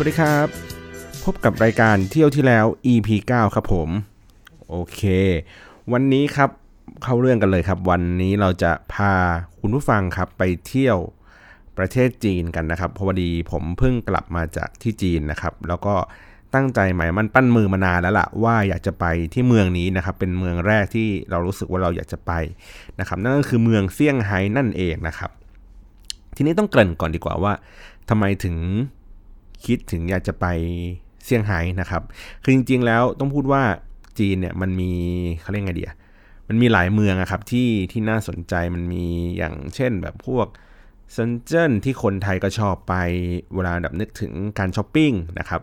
วัสดีครับ พบกับรายการเที่ยวที่แล้ว EP 9 ครับผม โอเค วันนี้ครับเข้าเรื่องกันเลยครับ วันนี้เราจะพาคุณผู้ฟังครับไปเที่ยวประเทศจีนกันนะครับเพราะวดีผมเพิ่งกลับมาจากที่จีนนะครับ แล้วก็ตั้งใจหมายมันปั้นมือมานานแล้วล่ะว่าอยากจะไปที่เมืองนี้นะครับ เป็นเมืองแรกที่เรารู้สึกว่าเราอยากจะไปนะครับนั่นก็คือเมืองเซี่ยงไฮ้นั่นเองนะครับ ทีนี้ต้องเกริ่นก่อนดีกว่าว่าทำไมถึง คิดถึงอยากจะไปเซี่ยงไฮ้นะครับ คือจริง ๆ แล้วต้องพูดว่าจีนเนี่ยมันมีเขาเรียกไงเดียมันมีหลายเมืองอะครับที่ที่น่าสนใจมันมีอย่างเช่นแบบพวกเซนเจิ้นที่คนไทยก็ชอบไปเวลาแบบนึกถึงการช้อปปิ้งนะครับ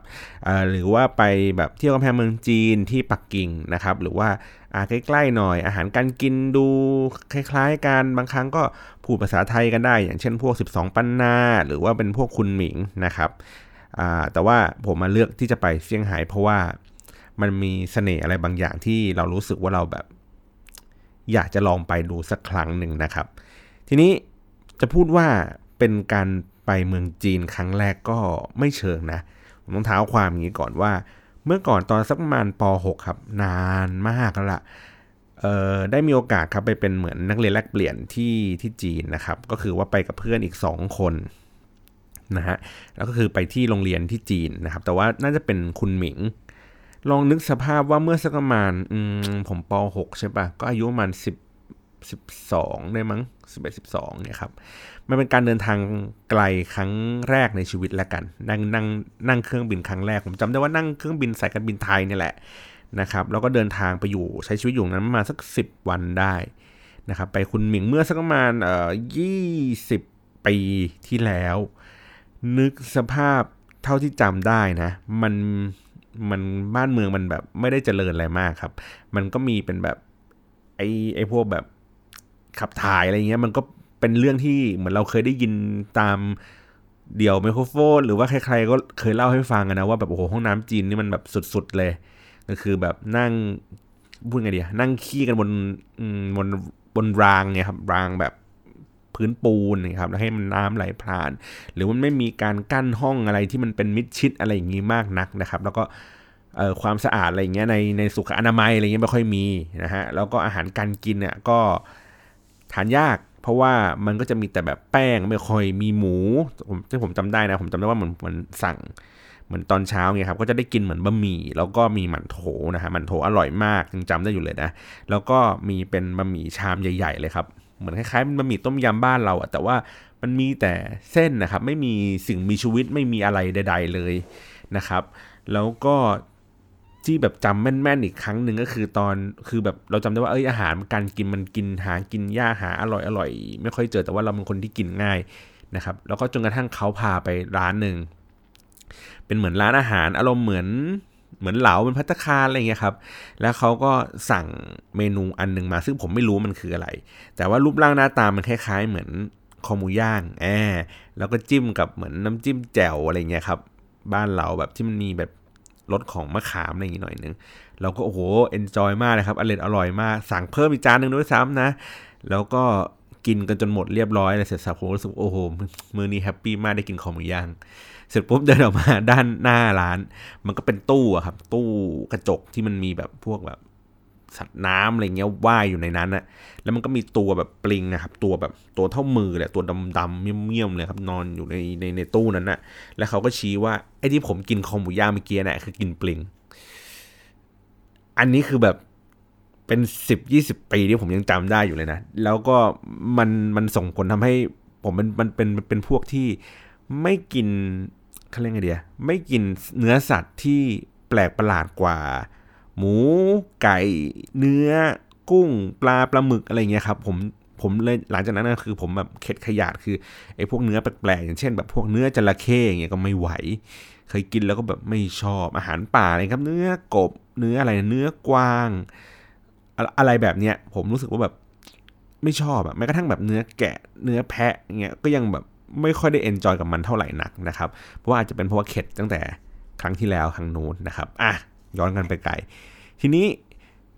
หรือว่าไปแบบเที่ยวกำแพงเมืองจีนที่ปักกิ่งนะครับ หรือว่าใกล้ๆหน่อยอาหารการกินดูคล้ายๆกันบางครั้งก็พูดภาษาไทยกันได้ อย่างเช่นพวก 12 ปันนา หรือว่าเป็นพวกคุณหมิงนะครับ แต่ว่าผมมาเลือกที่จะไปเซี่ยงไฮ้เพราะว่ามันมีเสน่ห์อะไรบางอย่างที่เรารู้สึกว่าเราแบบ อยากจะลองไปดูสักครั้งหนึ่งนะครับ ทีนี้จะพูดว่าเป็นการไปเมืองจีนครั้งแรกก็ไม่เชิงนะ ผมต้องเท้าความอย่างนี้ก่อนว่า เมื่อก่อนตอนสักประมาณป .6 ครับ นานมากแล้วล่ะได้มีโอกาสครับไปเป็นเหมือนนักเรียนแลกเปลี่ยนที่ที่จีนนะครับ ก็คือว่าไปกับเพื่อนอีก 2 คน นะฮะแล้วก็คือไปที่โรงเรียนที่จีนนะครับ แต่ว่าน่าจะเป็นคุณหมิง ลองนึกสภาพว่าเมื่อสักประมาณผมป .6 ใช่ปะก็อายุประมาณ10 12ได้มั้ง11 12เนี่ยครับมันเป็นการเดินทางไกลครั้งแรกในชีวิตแล้วกัน นั่งนั่งนั่งเครื่องบินครั้งแรก ผมจำได้ว่านั่งเครื่องบินสายการบินไทยนี่แหละนะครับแล้วก็เดินทางไปอยู่ใช้ชีวิตอยู่นั้นมาสัก 10 วันได้นะครับไปคุณหมิงเมื่อสักประมาณเอ่อ20ปีที่แล้ว นึกสภาพเท่าที่จำได้นะ มันมันบ้านเมืองมันแบบไม่ได้เจริญอะไรมากครับ มันก็มีเป็นแบบไอ้ไอ้พวกแบบขับถ่ายอะไรเงี้ย มันก็เป็นเรื่องที่เหมือนเราเคยได้ยินตามเดี่ยวไมโครโฟน หรือว่าใครๆก็เคยเล่าให้ฟังนะว่าแบบโอ้โหห้องน้ำจีนนี่มันแบบสุดๆเลย ก็คือแบบนั่งพูดไงดีนั่งขี้กันบนบนบนรางเนี่ยครับรางแบบ พื้นปูนนะครับแล้วให้มันน้ำไหลผ่าน หรือมันไม่มีการกั้นห้องอะไรที่มันเป็นมิดชิดอะไรอย่างงี้มากนักนะครับ แล้วก็ความสะอาดอะไรเงี้ยในในสุขอนามัยอะไรเงี้ยไม่ค่อยมีนะฮะแล้วก็อาหารการกินเนี่ยก็ทานยากเพราะว่ามันก็จะมีแต่แบบแป้งไม่ค่อยมีหมูผมที่ผมจำได้นะ ผมจำได้ว่าเหมือนมันสั่งเหมือนตอนเช้าไงครับ ก็จะได้กินเหมือนบะหมี่แล้วก็มีหมั่นโถนะฮะหมั่นโถอร่อยมากยังจำได้อยู่เลยนะ แล้วก็มีเป็นบะหมี่ชามใหญ่ ๆ เลยครับ เหมือนคล้ายๆเป็นบะหมี่ต้มยำบ้านเราอะแต่ว่ามันมีแต่เส้นนะครับ ไม่มีสิ่งมีชีวิตไม่มีอะไรใด ๆเลยนะครับ แล้วก็ที่แบบจำแม่นๆอีกครั้งหนึ่งก็คือตอนคือแบบเราจำได้ว่าเอ้ยอาหารการกินมันกินหากินยากหาอร่อยอร่อยไม่ค่อยเจอแต่ว่าเราเป็นคนที่กินง่ายนะครับ แล้วก็จนกระทั่งเขาพาไปร้านหนึ่งเป็นเหมือนร้านอาหารอารมณ์เหมือน เหมือนเหลาเป็นพัตคารอะไรเงี้ยครับ แล้วเขาก็สั่งเมนูอันหนึ่งมา ซึ่งผมไม่รู้มันคืออะไร แต่ว่ารูปร่างหน้าตามันคล้ายๆ เหมือนคอหมูย่างแอแล้วก็จิ้มกับเหมือนน้ำจิ้มแจ่วอะไรเงี้ยครับ บ้านเราแบบที่มันมีแบบรสของมะขามอะไรอย่างนี้หน่อยนึง เราก็โอ้โหเอนจอยมากนะครับอร่อยอร่อยมาก สั่งเพิ่มอีกจานหนึ่งด้วยซ้ำนะ แล้วก็กินกันจนหมดเรียบร้อยเลยเสร็จสับผมรู้สึกโอ้โห มือนี้แฮปปี้มากได้กินของหมูย่าง เสร็จปุ๊บเดินออกมาด้านหน้าร้าน มันก็เป็นตู้อะครับ ตู้กระจกที่มันมีแบบพวกแบบสัตว์น้ำอะไรเงี้ยว่ายอยู่ในนั้นนะแล้วมันก็มีตัวแบบปลิงนะครับ ตัวแบบตัวเท่ามือเลยตัวดำๆเมี่ยมๆเลยครับ นอนอยู่ในในในตู้นั้นนะแล้วเขาก็ชี้ว่าไอ้ที่ผมกินคอหมูย่าเมื่อกี้นี่ยคือกินปลิง อันนี้คือแบบเป็นสิบยี่สิบปีที่ผมยังจำได้อยู่เลยนะ แล้วก็มันมันส่งผลทำให้ผมมันมันเป็นเป็นพวกที่ ไม่กินเขาเรียกไงเดียไม่กินเนื้อสัตว์ที่แปลกประหลาดกว่า หมูไก่เนื้อกุ้งปลาปลาหมึกอะไรเงี้ยครับผมผมเลยหลังจากนั้นนะคือผมแบบเข็ดขยาดคือไอ้พวกเนื้อแปลกๆอย่างเช่น แบบพวกเนื้อจระเข้อย่างเงี้ยก็ไม่ไหว เคยกินแล้วก็แบบไม่ชอบอาหารป่าอะไรครับ เนื้อกบเนื้ออะไรเนื้อกวาง อะไรแบบเนี้ยผมรู้สึกว่าแบบไม่ชอบอะแม้กระทั่งแบบเนื้อแกะเนื้อแพะเงี้ยก็ยังแบบ ไม่ค่อยได้เอนจอยกับมันเท่าไหร่นักนะครับ เพราะว่าอาจจะเป็นเพราะว่าเข็ดตั้งแต่ครั้งที่แล้วครั้งนู้นนะครับ อะย้อนกันไปไกล ทีนี้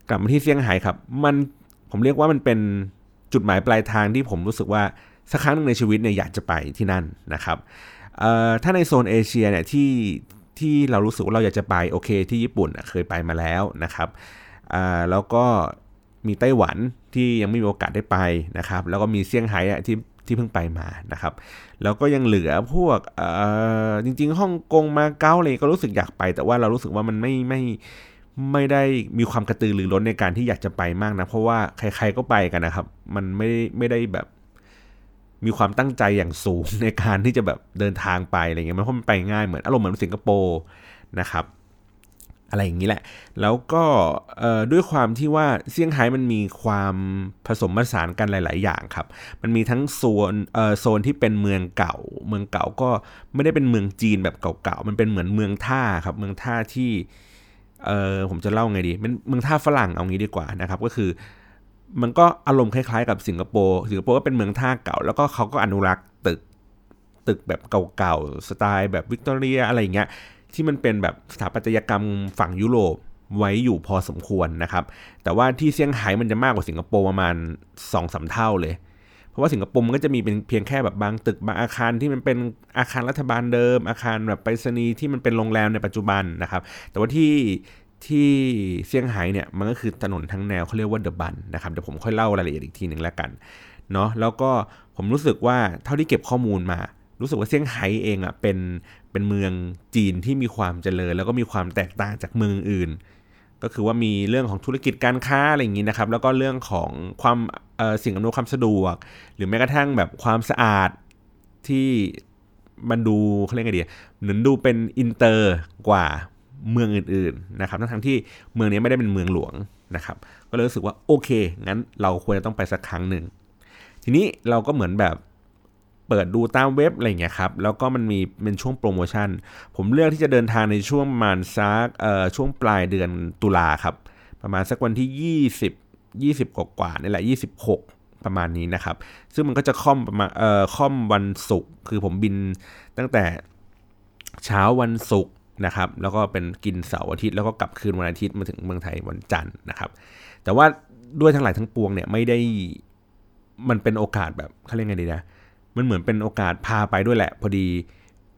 กลับมาที่เซี่ยงไฮ้ครับ มันผมเรียกว่ามันเป็นจุดหมายปลายทางที่ผมรู้สึกว่าสักครั้งหนึ่งในชีวิตเนี่ยอยากจะไปที่นั่นนะครับถ้าในโซนเอเชียเนี่ยที่ที่เรารู้สึกว่าเราอยากจะไปโอเค ที่ญี่ปุ่นเคยไปมาแล้วนะครับแล้วก็มีไต้หวันที่ยังไม่มีโอกาสได้ไปนะครับ แล้วก็มีเซี่ยงไฮ้ที่ ที่เพิ่งไปมานะครับ แล้วก็ยังเหลือพวกจริงๆฮ่องกงมาเก๊าเลยก็รู้สึกอยากไป แต่ว่าเรารู้สึกว่ามันไม่ไม่ไม่ได้มีความกระตือรือร้นในการที่อยากจะไปมากนะ เพราะว่าใครๆก็ไปกันนะครับ มันไม่ไม่ได้แบบมีความตั้งใจอย่างสูงในการที่จะแบบเดินทางไปอะไรเงี้ยมันเพราะมันไปง่ายเหมือนอารมณ์เหมือนสิงคโปร์นะครับ อะไรอย่างนี้แหละ แล้วก็ด้วยความที่ว่าเซี่ยงไฮ้มันมีความผสมผสานกันหลาย ๆ อย่างครับ มันมีทั้งโซนโซนที่เป็นเมืองเก่า เมืองเก่าก็ไม่ได้เป็นเมืองจีนแบบเก่า ๆ มันเป็นเหมือนเมืองท่าครับ เมืองท่าที่เออผมจะเล่าไงดีมันเมืองท่าฝรั่งเอางี้ดีกว่านะครับ ก็คือมันก็อารมณ์คล้าย ๆ กับสิงคโปร์สิงคโปร์ก็เป็นเมืองท่าเก่า แล้วก็เขาก็อนุรักษ์ตึกตึกแบบเก่าๆสไตล์แบบวิกตอเรียอะไรอย่างเงี้ย ที่มันเป็นแบบสถาปัตยกรรมฝั่งยุโรปไว้อยู่พอสมควรนะครับ แต่ว่าที่เซี่ยงไฮ้มันจะมากกว่าสิงคโปร์ประมาณ2อสเท่าเลย เพราะว่าสิงคโปร์มันก็จะมีเป็นเพียงแค่แบบบางตึกบางอาคารที่มันเป็นอาคารรัฐบาลเดิม อาคารแบบไปรษณีย์ที่มันเป็นโรงแรมในปัจจุบันนะครับ แต่ว่าที่ที่เซี่ยงไฮ้เนี่ยมันก็คือถนนทั้งแนวเขาเรียกว่าเดอะบันนะครับเดี๋ยวผมค่อยเล่ารายละเอียดอีกทีหนึ่งแล้วกันเนาะแล้วก็ผมรู้สึกว่าเท่าที่เก็บข้อมูลมา รู้สึกว่าเซี่ยงไฮ้เองอะเป็น เป็นเมืองจีนที่มีความเจริญ แล้วก็มีความแตกต่างจากเมืองอื่น ก็คือว่ามีเรื่องของธุรกิจการค้าอะไรอย่างนี้นะครับ แล้วก็เรื่องของความสิ่งอำนวยความสะดวก หรือแม้กระทั่งแบบความสะอาดที่มันดูเขาเรียกไงดีเหมือนดูเป็นอินเตอร์กว่าเมืองอื่นๆนะครับทั้งที่เมืองนี้ไม่ได้เป็นเมืองหลวงนะครับก็เลยรู้สึกว่าโอเค งั้นเราควรจะต้องไปสักครั้งหนึ่งทีนี้เราก็เหมือนแบบ เปิดดูตามเว็บอะไรเงี้ยครับ แล้วก็มันมีเป็นช่วงโปรโมชั่น ผมเลือกที่จะเดินทางในช่วงประมาณซักเอ่อช่วงปลายเดือนตุลาครับ ประมาณสักวันที่ 20 20 กว่าๆนี่แหละ 26 ประมาณนี้นะครับ ซึ่งมันก็จะค่อมประมาณเอ่อค่อมวันศุกร์คือผมบินตั้งแต่เช้าวันศุกร์นะครับแล้วก็เป็นกินเสาร์อาทิตย์แล้วก็กลับคืนวันอาทิตย์มาถึงเมืองไทยวันจันทร์นะครับ แต่ว่าด้วยทั้งหลายทั้งปวงเนี่ยไม่ได้มันเป็นโอกาสแบบเขาเรียกไงดีนะ มันเหมือนเป็นโอกาสพาไปด้วยแหละ พอดี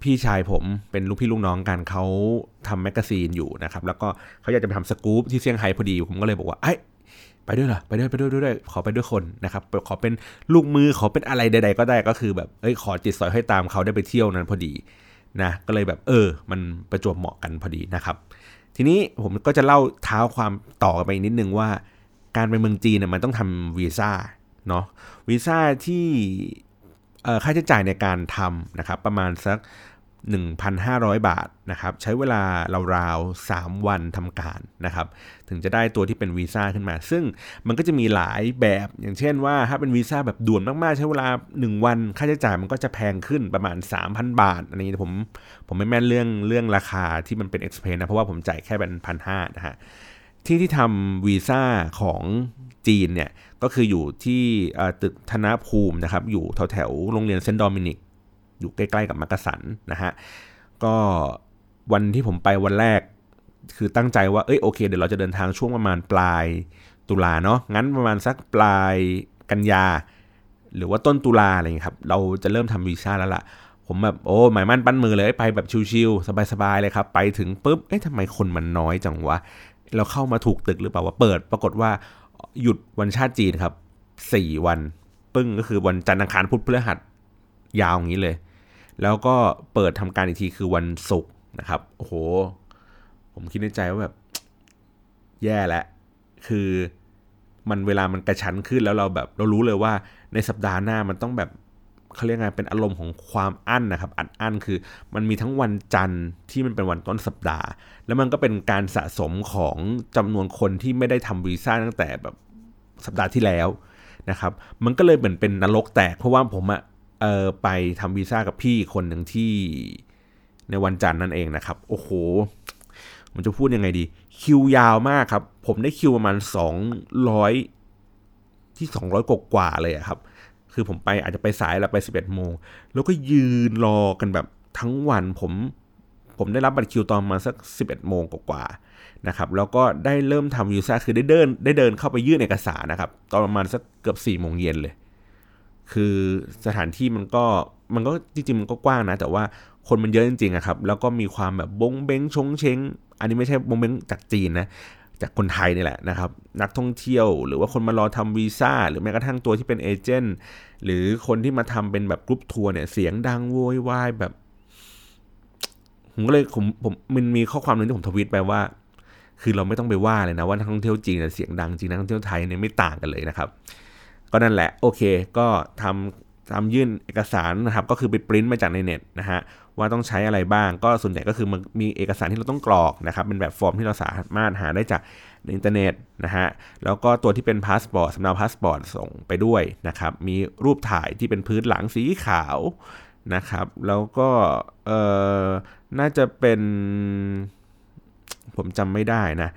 พี่ชายผมเป็นลูกพี่ลูกน้องกันเขาทำ magazine อยู่นะครับ แล้วก็เขาอยากจะไปทำสกู๊ปที่เซี่ยงไฮ้พอดี ผมก็เลยบอกว่าไอ้ไปด้วยเหรอไปด้วยไปด้วยด้วยขอไปด้วยคนนะครับขอเป็นลูกมือขอเป็นอะไรใด ๆ ก็ได้ก็คือแบบเอ้ยขอติดสอยห้อยตามเขาได้ไปเที่ยวนั้นพอดีนะก็เลยแบบเออ มันประจวบเหมาะกันพอดีนะครับ ทีนี้ผมก็จะเล่าเท้าความต่อไปนิดนึงว่า การไปเมืองจีนเนี่ยมันต้องทำวีซ่าเนาะวีซ่าที่ ค่าใช้จ่ายในการทำนะครับประมาณสัก 1,500 บาทนะครับใช้เวลาราวๆ 3 วันทำการนะครับถึงจะได้ตัวที่เป็นวีซ่าขึ้นมา ซึ่งมันก็จะมีหลายแบบอย่างเช่นว่าถ้าเป็นวีซ่าแบบด่วนมากๆ ใช้เวลา 1 วัน ค่าใช้จ่ายมันก็จะแพงขึ้นประมาณ 3,000 บาทอันนี้ผมผมไม่แม่นเรื่องเรื่องราคาที่มันเป็นเอ็กซ์เพนะเพราะว่าผมจ่ายแค่เป็นพันห้านะฮะ ที่ที่ทำวีซ่าของจีนเนี่ยก็คืออยู่ที่ตึกธนภูมินะครับ อยู่แถวแถวโรงเรียนเซนต์โดมินิก อยู่ใกล้ๆกับมักกะสันนะฮะก็วันที่ผมไปวันแรก คือตั้งใจว่าเอ้ยโอเคเดี๋ยวเราจะเดินทางช่วงประมาณปลายตุลาเนาะงั้นประมาณสักปลายกันยา หรือว่าต้นตุลาอะไรอย่างนี้ครับ เราจะเริ่มทำวีซ่าแล้วล่ะ ผมแบบโอ้หมายมั่นปั้นมือเลยไปแบบชิวๆสบายๆเลยครับ ไปถึงปุ๊บเอ๊ะทำไมคนมันน้อยจังวะ เราเข้ามาถูกตึกหรือเปล่าว่าเปิด ปรากฏว่าหยุดวันชาติจีนครับสี่วัน ปึ้งก็คือวันจันทร์อังคารพุธพฤหัสยาวอย่างนี้เลย แล้วก็เปิดทำการอีกทีคือวันศุกร์นะครับโอ้โห ผมคิดในใจว่าแบบแย่แล้วคือมันเวลามันกระชั้นขึ้นแล้วเราแบบเรารู้เลยว่าในสัปดาห์หน้ามันต้องแบบ เขาเรียกไงเป็นอารมณ์ของความอั้นนะครับ อัดอั้นคือ มันมีทั้งวันจันทร์ที่มันเป็นวันต้นสัปดาห์ แล้วมันก็เป็นการสะสมของจำนวนคนที่ไม่ได้ทำวีซ่าตั้งแต่แบบสัปดาห์ที่แล้วนะครับ มันก็เลยเหมือนเป็นนรกแตก เพราะว่าผมอะเออไปทำวีซ่ากับพี่คนหนึ่งที่ในวันจันทร์นั่นเองนะครับ โอ้โหมันจะพูดยังไงดี คิวยาวมากครับ ผมได้คิวประมาณ 200 ที่ 200กว่าๆเลยครับ คือผมไปอาจจะไปสายแล้วไป 11โมง แล้วก็ยืนรอกันแบบทั้งวันผมผมได้รับบัตรคิวตอนมาสัก 11 โมงกว่าๆนะครับ แล้วก็ได้เริ่มทำวีซ่าคือได้เดินได้เดินเข้าไปยื่นเอกสารนะครับ ตอนประมาณสักเกือบ4โมงเย็นเลย คือสถานที่มันก็มันก็จริงๆมันก็กว้างนะ แต่ว่าคนมันเยอะจริงๆอะครับ แล้วก็มีความแบบบงเบงชงเชง อันนี้ไม่ใช่บงเบงจากจีนนะ จากคนไทยนี่แหละนะครับ นักท่องเที่ยว หรือว่าคนมารอทำวีซ่า หรือแม้กระทั่งตัวที่เป็น agent หรือคนที่มาทำเป็นแบบกรุ๊ปทัวร์เนี่ยเสียงดังโวยวายแบบ ผมก็เลยผมผมมันมีข้อความหนึ่งที่ผมทวิตไปว่า คือเราไม่ต้องไปว่าเลยนะว่านักท่องเที่ยวจีนเสียงดังจริงนักท่องเที่ยวไทยเนี่ยไม่ต่างกันเลยนะครับ ก็นั่นแหละโอเค ก็ทำทำยื่นเอกสารนะครับ ก็คือไปปริ้นมาจากในเน็ตนะฮะ ว่าต้องใช้อะไรบ้าง ก็ส่วนใหญ่ก็คือมันมีเอกสารที่เราต้องกรอกนะครับเป็นแบบฟอร์มที่เราสามารถหาได้จากอินเทอร์เน็ตนะฮะแล้วก็ตัวที่เป็นพาสปอร์ตสำเนาพาสปอร์ตส่งไปด้วยนะครับมีรูปถ่ายที่เป็นพื้นหลังสีขาวนะครับ แล้วก็เอ่อน่าจะเป็นผมจำไม่ได้นะ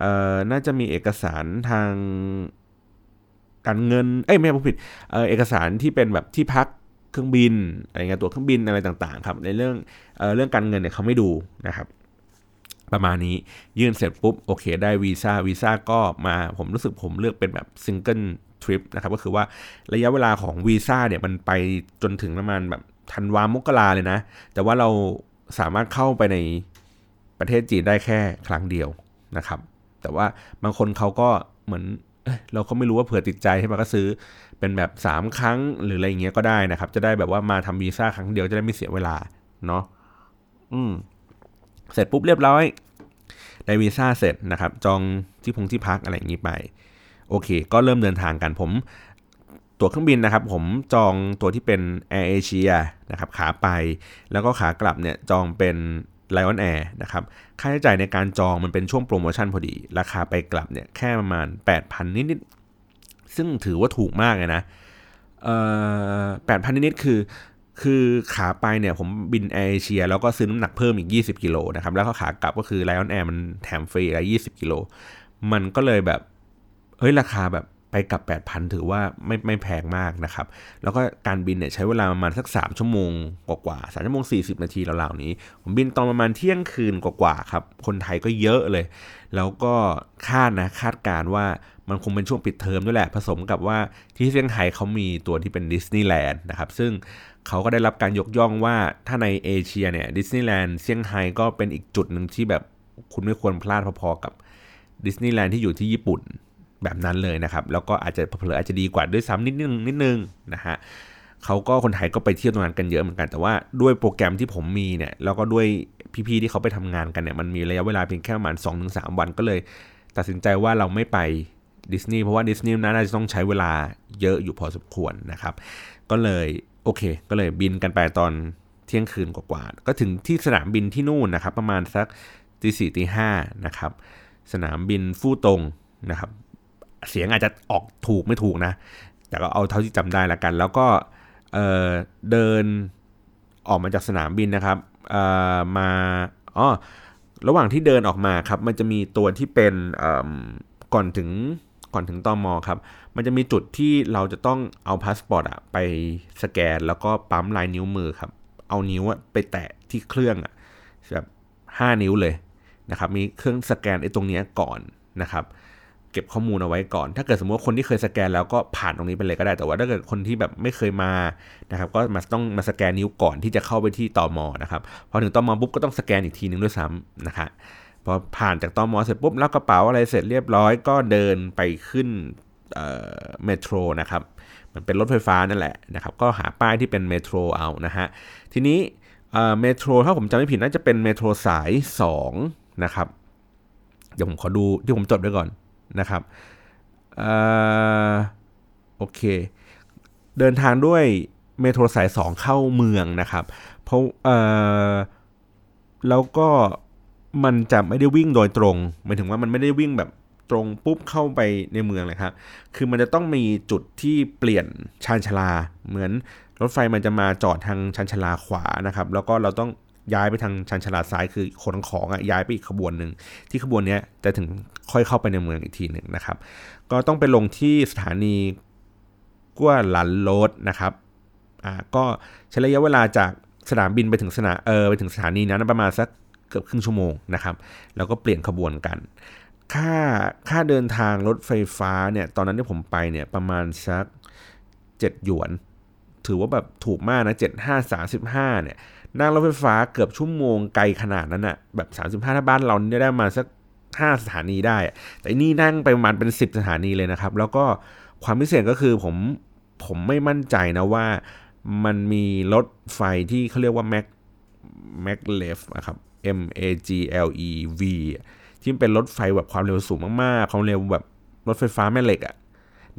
เอ่อน่าจะมีเอกสารทางการเงิน เอ้ยไม่ผมผิดเออเอกสารที่เป็นแบบที่พัก เครื่องบินอะไรเงี้ยตัวเครื่องบินอะไรต่างๆครับในเรื่องเออเรื่องการเงินเนี่ยเขาไม่ดูนะครับประมาณนี้ยื่นเสร็จปุ๊บโอเคได้วีซ่าวีซ่าก็มาผมรู้สึกผมเลือกเป็นแบบซิงเกิลทริปนะครับก็คือว่าระยะเวลาของวีซ่าเนี่ยมันไปจนถึงประมาณแบบธันวามกราเลยนะ แต่ว่าเราสามารถเข้าไปในประเทศจีนได้แค่ครั้งเดียวนะครับ แต่ว่าบางคนเขาก็เหมือนเเราก็ไม่รู้ว่าเผื่อติดใจให้มาก็ซื้อ เป็นแบบ 3 ครั้งหรืออะไรเงี้ยก็ได้นะครับ จะได้แบบว่ามาทำวีซ่าครั้งเดียวจะได้ไม่เสียเวลาเนาะอืมเสร็จปุ๊บเรียบร้อยได้วีซ่าเสร็จนะครับ จองที่พงที่พักอะไรอย่างนี้ไป โอเค ก็เริ่มเดินทางกันผมตั๋วเครื่องบินนะครับ ผมจองตัวที่เป็น Air Asia นะครับ ขาไป แล้วก็ขากลับเนี่ยจองเป็น Lion Air นะครับ ค่าใช้จ่ายในการจองมันเป็นช่วงโปรโมชั่นพอดี ราคาไปกลับเนี่ยแค่ประมาณ 8,000 นิดๆ ซึ่งถือว่าถูกมากเลยนะแปดพันนิดๆคือ คือขาไปเนี่ยผมบิน Air Asia แล้วก็ซื้อน้ำหนักเพิ่มอีก 20 กิโลนะครับ แล้วก็ขากลับก็คือ Lion Air มันแถมฟรีอะไร20 กิโล มันก็เลยแบบ เฮ้ย ราคาแบบ ไปกลับ 8,000 ถือว่าไม่ไม่แพงมากนะครับ แล้วก็การบินเนี่ยใช้เวลาประมาณสัก 3 ชั่วโมงกว่าๆสามชั่วโมง 40 นาทีราวๆนี้ ผมบินตอนประมาณเที่ยงคืนกว่าๆครับ คนไทยก็เยอะเลย แล้วก็คาดนะคาดการณ์ว่ามันคงเป็นช่วงปิดเทอมด้วยแหละ ผสมกับว่าที่เซี่ยงไฮ้เขามีตัวที่เป็นดิสนีย์แลนด์นะครับ ซึ่งเขาก็ได้รับการยกย่องว่าถ้าในเอเชียเนี่ยดิสนีย์แลนด์เซี่ยงไฮ้ก็เป็นอีกจุดหนึ่งที่แบบคุณไม่ควรพลาดพอๆกับดิสนีย์แลนด์ที่อยู่ที่ญี่ปุ่น แบบนั้นเลยนะครับ แล้วก็อาจจะเผลออาจจะดีกว่าด้วยซ้ำนิดนึงนิดนึงนะฮะเขาก็คนไทยก็ไปเที่ยวตรงนั้นกันเยอะเหมือนกัน แต่ว่าด้วยโปรแกรมที่ผมมีเนี่ยแล้วก็ด้วยพี่ๆที่เขาไปทำงานกันเนี่ยมันมีระยะเวลาเพียงแค่ประมาณ2-3วันก็เลย ตัดสินใจว่าเราไม่ไปดิสนีย์เพราะว่าดิสนีย์นั้นน่าจะต้องใช้เวลาเยอะอยู่พอสมควรนะครับ ก็เลยโอเค ก็เลยบินกันไปตอนเที่ยงคืนกว่าๆก็ถึงที่สนามบินที่นู่นนะครับ ประมาณสักตีสี่ตีห้านะครับ สนามบินฟู่ตงนะครับ เสียงอาจจะออกถูกไม่ถูกนะ แต่ก็เอาเท่าที่จำได้ละกัน แล้วก็เเดินออกมาจากสนามบินนะครับมาอ๋อระหว่างที่เดินออกมาครับ มันจะมีตัวที่เป็นก่อนถึงก่อนถึงตอมอครับ มันจะมีจุดที่เราจะต้องเอาพาสปอร์ตอะไปสแกน แล้วก็ปั๊มลายนิ้วมือครับ เอานิ้วไปแตะที่เครื่องอะแบบห้านิ้วเลยนะครับ มีเครื่องสแกนไอ้ตรงนี้ก่อนนะครับ เก็บข้อมูลเอาไว้ก่อน ถ้าเกิดสมมติว่าคนที่เคยสแกนแล้วก็ผ่านตรงนี้ไปเลยก็ได้ แต่ว่าถ้าเกิดคนที่แบบไม่เคยมานะครับ ก็มาต้องมาสแกนนิ้วก่อนที่จะเข้าไปที่ตอมอนะครับ พอถึงตอมอปุ๊บก็ต้องสแกนอีกทีนึงด้วยซ้ำนะครับพอผ่านจากตอมอเสร็จปุ๊บแล้วกระเป๋าอะไรเสร็จเรียบร้อยก็เดินไปขึ้น metro นะครับ มันเป็นรถไฟฟ้านั่นแหละนะครับ ก็หาป้ายที่เป็น metro เอานะฮะ ทีนี้ metro ถ้าผมจำไม่ผิดน่าจะเป็น metro สาย2นะครับ เดี๋ยวผมขอดูที่ผมจดไว้ก่อน นะครับโอเค เดินทางด้วย metro สาย 2 เข้าเมืองนะครับ เพราะแล้วก็มันจะไม่ได้วิ่งโดยตรงหมายถึงว่ามันไม่ได้วิ่งแบบตรงปุ๊บเข้าไปในเมืองเลยครับ คือมันจะต้องมีจุดที่เปลี่ยนชานชลา เหมือนรถไฟมันจะมาจอดทางชานชลาขวานะครับ แล้วก็เราต้อง ย้ายไปทางชานชลาดซ้ายคือคนของอะย้ายไปอีกขบวนหนึ่งที่ขบวนนี้จะถึงค่อยเข้าไปในเมืองอีกทีหนึ่งนะครับ ก็ต้องไปลงที่สถานีกัวหลันโรดนะครับอ่าก็ใช้ระยะเวลาจากสนามบินไปถึงสนามเออไปถึงสถานีนั้นประมาณสักเกือบครึ่งชั่วโมงนะครับ แล้วก็เปลี่ยนขบวนกันค่าค่าเดินทางรถไฟฟ้าเนี่ยตอนนั้นที่ผมไปเนี่ยประมาณสักเจ็ดหยวน ถือว่าแบบถูกมากนะเจ็ดห้าสามสิบห้าเนี่ย นั่งรถไฟฟ้าเกือบชั่วโมงไกลขนาดนั้นอะแบบสามสิบห้าถ้าบ้านเราเนี่ยได้มาสักห้าสถานีได้ แต่นี่นั่งไปประมาณเป็นสิบสถานีเลยนะครับ แล้วก็ความพิเศษก็คือผมผมไม่มั่นใจนะว่ามันมีรถไฟที่เขาเรียกว่า Mac Mac l e f นะครับ M A G L E V ที่เป็นรถไฟแบบความเร็วสูงมากๆ ความเร็วแบบรถไฟฟ้าแม่เหล็กอะ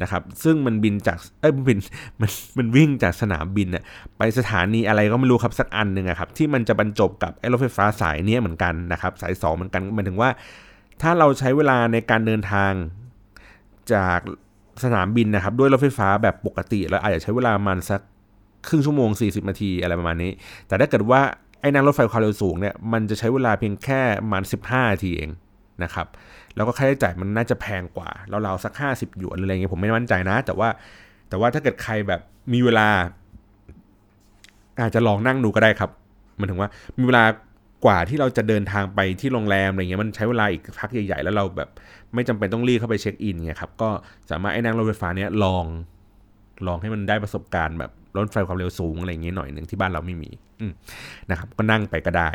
นะครับซึ่งมันบินจากเอ้ยบินมันมันวิ่งจากสนามบินอะไปสถานีอะไรก็ไม่รู้ครับสักอันหนึ่งอะครับที่มันจะบรรจบกับไอ้รถไฟฟ้าสายนี้เหมือนกันนะครับสาย2เหมือนกันหมายถึงว่า ถ้าเราใช้เวลาในการเดินทางจากสนามบินนะครับด้วยรถไฟฟ้าแบบปกติ แล้วอาจจะใช้เวลามันสักครึ่งชั่วโมง 40 นาทีอะไรประมาณนี้ แต่ถ้าเกิดว่าไอ้นั่งรถไฟความเร็วสูงเนี่ยมันจะใช้เวลาเพียงแค่มัน 15นาทีเองนะครับ แล้วก็ค่าใช้จ่ายมันน่าจะแพงกว่าเราๆสัก 50หยวนอะไรเงี้ยผมไม่มั่นใจนะ แต่ว่าแต่ว่าถ้าเกิดใครแบบมีเวลา อาจจะลองนั่งดูก็ได้ครับ มันถึงว่ามีเวลากว่าที่เราจะเดินทางไปที่โรงแรมอะไรเงี้ยมันใช้เวลาอีกพักใหญ่ๆ แล้วเราแบบไม่จำเป็นต้องรีบเข้าไปเช็คอินไงครับก็สามารถไอ้นั่งรถไฟฟ้าเนี้ยลองลองให้มันได้ประสบการณ์แบบ รถไฟความเร็วสูงอะไรอย่างเงี้ยหน่อยหนึ่งที่บ้านเราไม่มีนะครับก็นั่งไปก็ได้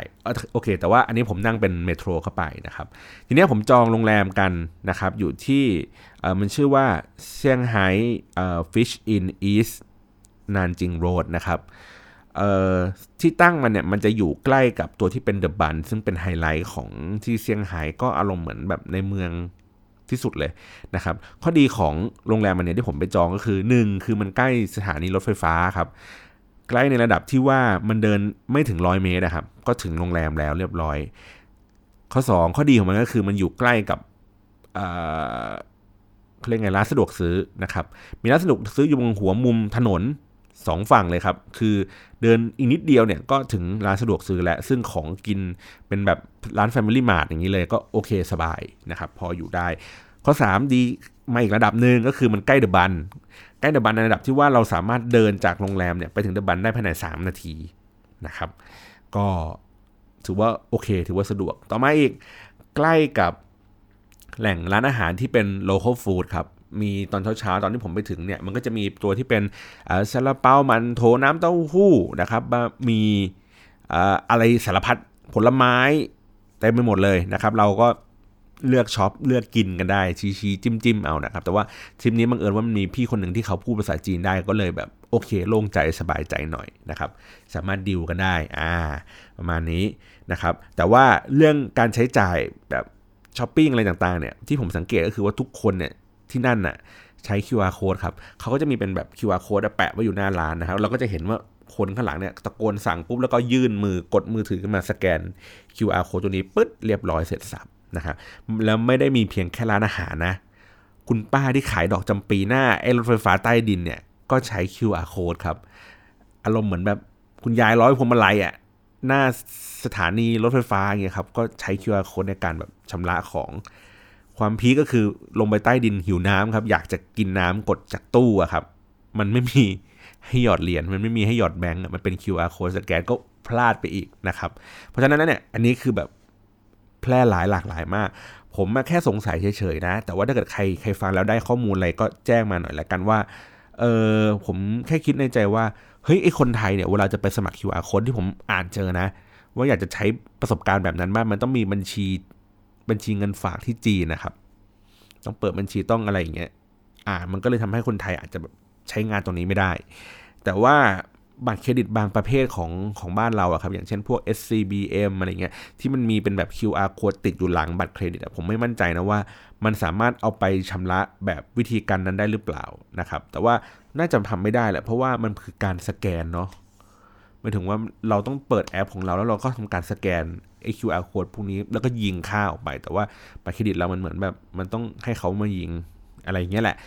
โอเค แต่ว่าอันนี้ผมนั่งเป็น metro เข้าไปนะครับ ทีนี้ผมจองโรงแรมกันนะครับ อยู่ที่มันชื่อว่า Shanghai Fish Inn Eastนานจิงโรดนะครับที่ตั้งมันเนี่ยมันจะอยู่ใกล้กับตัวที่เป็นเดอะบันซึ่งเป็นไฮไลท์ของที่เซี่ยงไฮ้ก็อารมณ์เหมือนแบบในเมือง ที่สุดเลยนะครับข้อดีของโรงแรมมันเนี่ยที่ผมไปจองก็คือ 1 คือมันใกล้สถานีรถไฟฟ้าครับใกล้ในระดับที่ว่ามันเดินไม่ถึงร้อยเมตรนะครับก็ถึงโรงแรมแล้วเรียบร้อย ข้อ 2 ข้อดีของมันก็คือมันอยู่ใกล้กับเขาเรียกไงร้านสะดวกซื้อนะครับมีร้านสะดวกซื้ออยู่บนหัวมุมถนนสองฝั่งเลยครับ คือเดินอีกนิดเดียวเนี่ยก็ถึงร้านสะดวกซื้อแล้ว ซึ่งของกินเป็นแบบร้าน Family Mart อย่างนี้เลยก็โอเคสบายนะครับ พออยู่ได้ ข้อ 3 ดีมาอีกระดับหนึ่งก็คือมันใกล้เดอะบันใกล้เดอะบันในระดับที่ว่าเราสามารถเดินจากโรงแรมเนี่ยไปถึงเดอะบันได้ภายใน 3 นาทีนะครับ ก็ถือว่าโอเค ถือว่าสะดวก ต่อมาอีกใกล้กับแหล่งร้านอาหารที่เป็น local food ครับ มีตอนเช้าๆ ตอนที่ผมไปถึงเนี่ย มันก็จะมีตัวที่เป็นซาลาเปามันโถน้ำเต้าหู้นะครับ มีอะไรสารพัดผลไม้เต็มไปหมดเลยนะครับ เราก็ เลือกช็อปเลือกกินกันได้ชี้ชี้จิ้มจิ้มเอานะครับ แต่ว่าทริปนี้บังเอิญว่ามันมีพี่คนหนึ่งที่เขาพูดภาษาจีนได้ก็เลยแบบโอเคโล่งใจสบายใจหน่อยนะครับ สามารถดิวกันได้อ่าประมาณนี้นะครับ แต่ว่าเรื่องการใช้จ่ายแบบช้อปปิ้งอะไรต่างๆเนี่ยที่ผมสังเกตก็คือว่าทุกคนเนี่ยที่นั่นน่ะใช้ QR code ครับเขาก็จะมีเป็นแบบ QR code แปะไว้อยู่หน้าร้านนะครับ เราก็จะเห็นว่าคนข้างหลังเนี่ยตะโกนสั่งปุ๊บแล้วก็ยื่นมือกดมือถือขึ้นมาสแกน QR code ตัวนี้ปึ๊ดเรียบร้อยเสร็จสับ นะครับแล้วไม่ได้มีเพียงแค่ร้านอาหารนะ คุณป้าที่ขายดอกจำปีหน้าไอ้รถไฟฟ้าใต้ดินเนี่ยก็ใช้ QR code ครับ อารมณ์เหมือนแบบคุณยายร้อยพวงมาลัยอะหน้าสถานีรถไฟฟ้าอย่างเงี้ยครับก็ใช้ QR code ในการแบบชำระของ ความพีก็คือลงไปใต้ดินหิวน้ำครับอยากจะกินน้ำกดจากตู้อะครับ มันไม่มีให้หยอดเหรียญมันไม่มีให้หยอดแบงก์มันเป็น QR code สแกนก็พลาดไปอีกนะครับ เพราะฉะนั้นเนี่ยอันนี้คือแบบ แพร่หลายหลากหลายมาก ผมมาแค่สงสัยเฉยๆนะ แต่ว่าถ้าเกิดใครใครฟังแล้วได้ข้อมูลอะไรก็แจ้งมาหน่อยละกันว่าเออผมแค่คิดในใจว่าเฮ้ยไอคนไทยเนี่ยเวลาจะไปสมัคร QR code ที่ผมอ่านเจอนะ ว่าอยากจะใช้ประสบการณ์แบบนั้นมากมันต้องมีบัญชีบัญชีเงินฝากที่จีนนะครับ ต้องเปิดบัญชีต้องอะไรอย่างเงี้ยอ่ามันก็เลยทำให้คนไทยอาจจะแบบใช้งานตรงนี้ไม่ได้ แต่ว่า บัตรเครดิตบางประเภทของของบ้านเราอะครับ อย่างเช่นพวก SCBM อะไรเงี้ยที่มันมีเป็นแบบ QR code ติดอยู่หลังบัตรเครดิตอะผมไม่มั่นใจนะว่า มันสามารถเอาไปชำระแบบวิธีการนั้นได้หรือเปล่านะครับ แต่ว่าน่าจะทำไม่ได้แหละเพราะว่ามันคือการสแกนเนาะหมายถึงว่าเราต้องเปิดแอปของเราแล้วเราก็ทำการสแกนไอ QR code พวกนี้แล้วก็ยิงค่าออกไป แต่ว่าบัตรเครดิตเรามันเหมือนแบบมันต้องให้เขามายิงอะไรเงี้ยแหละ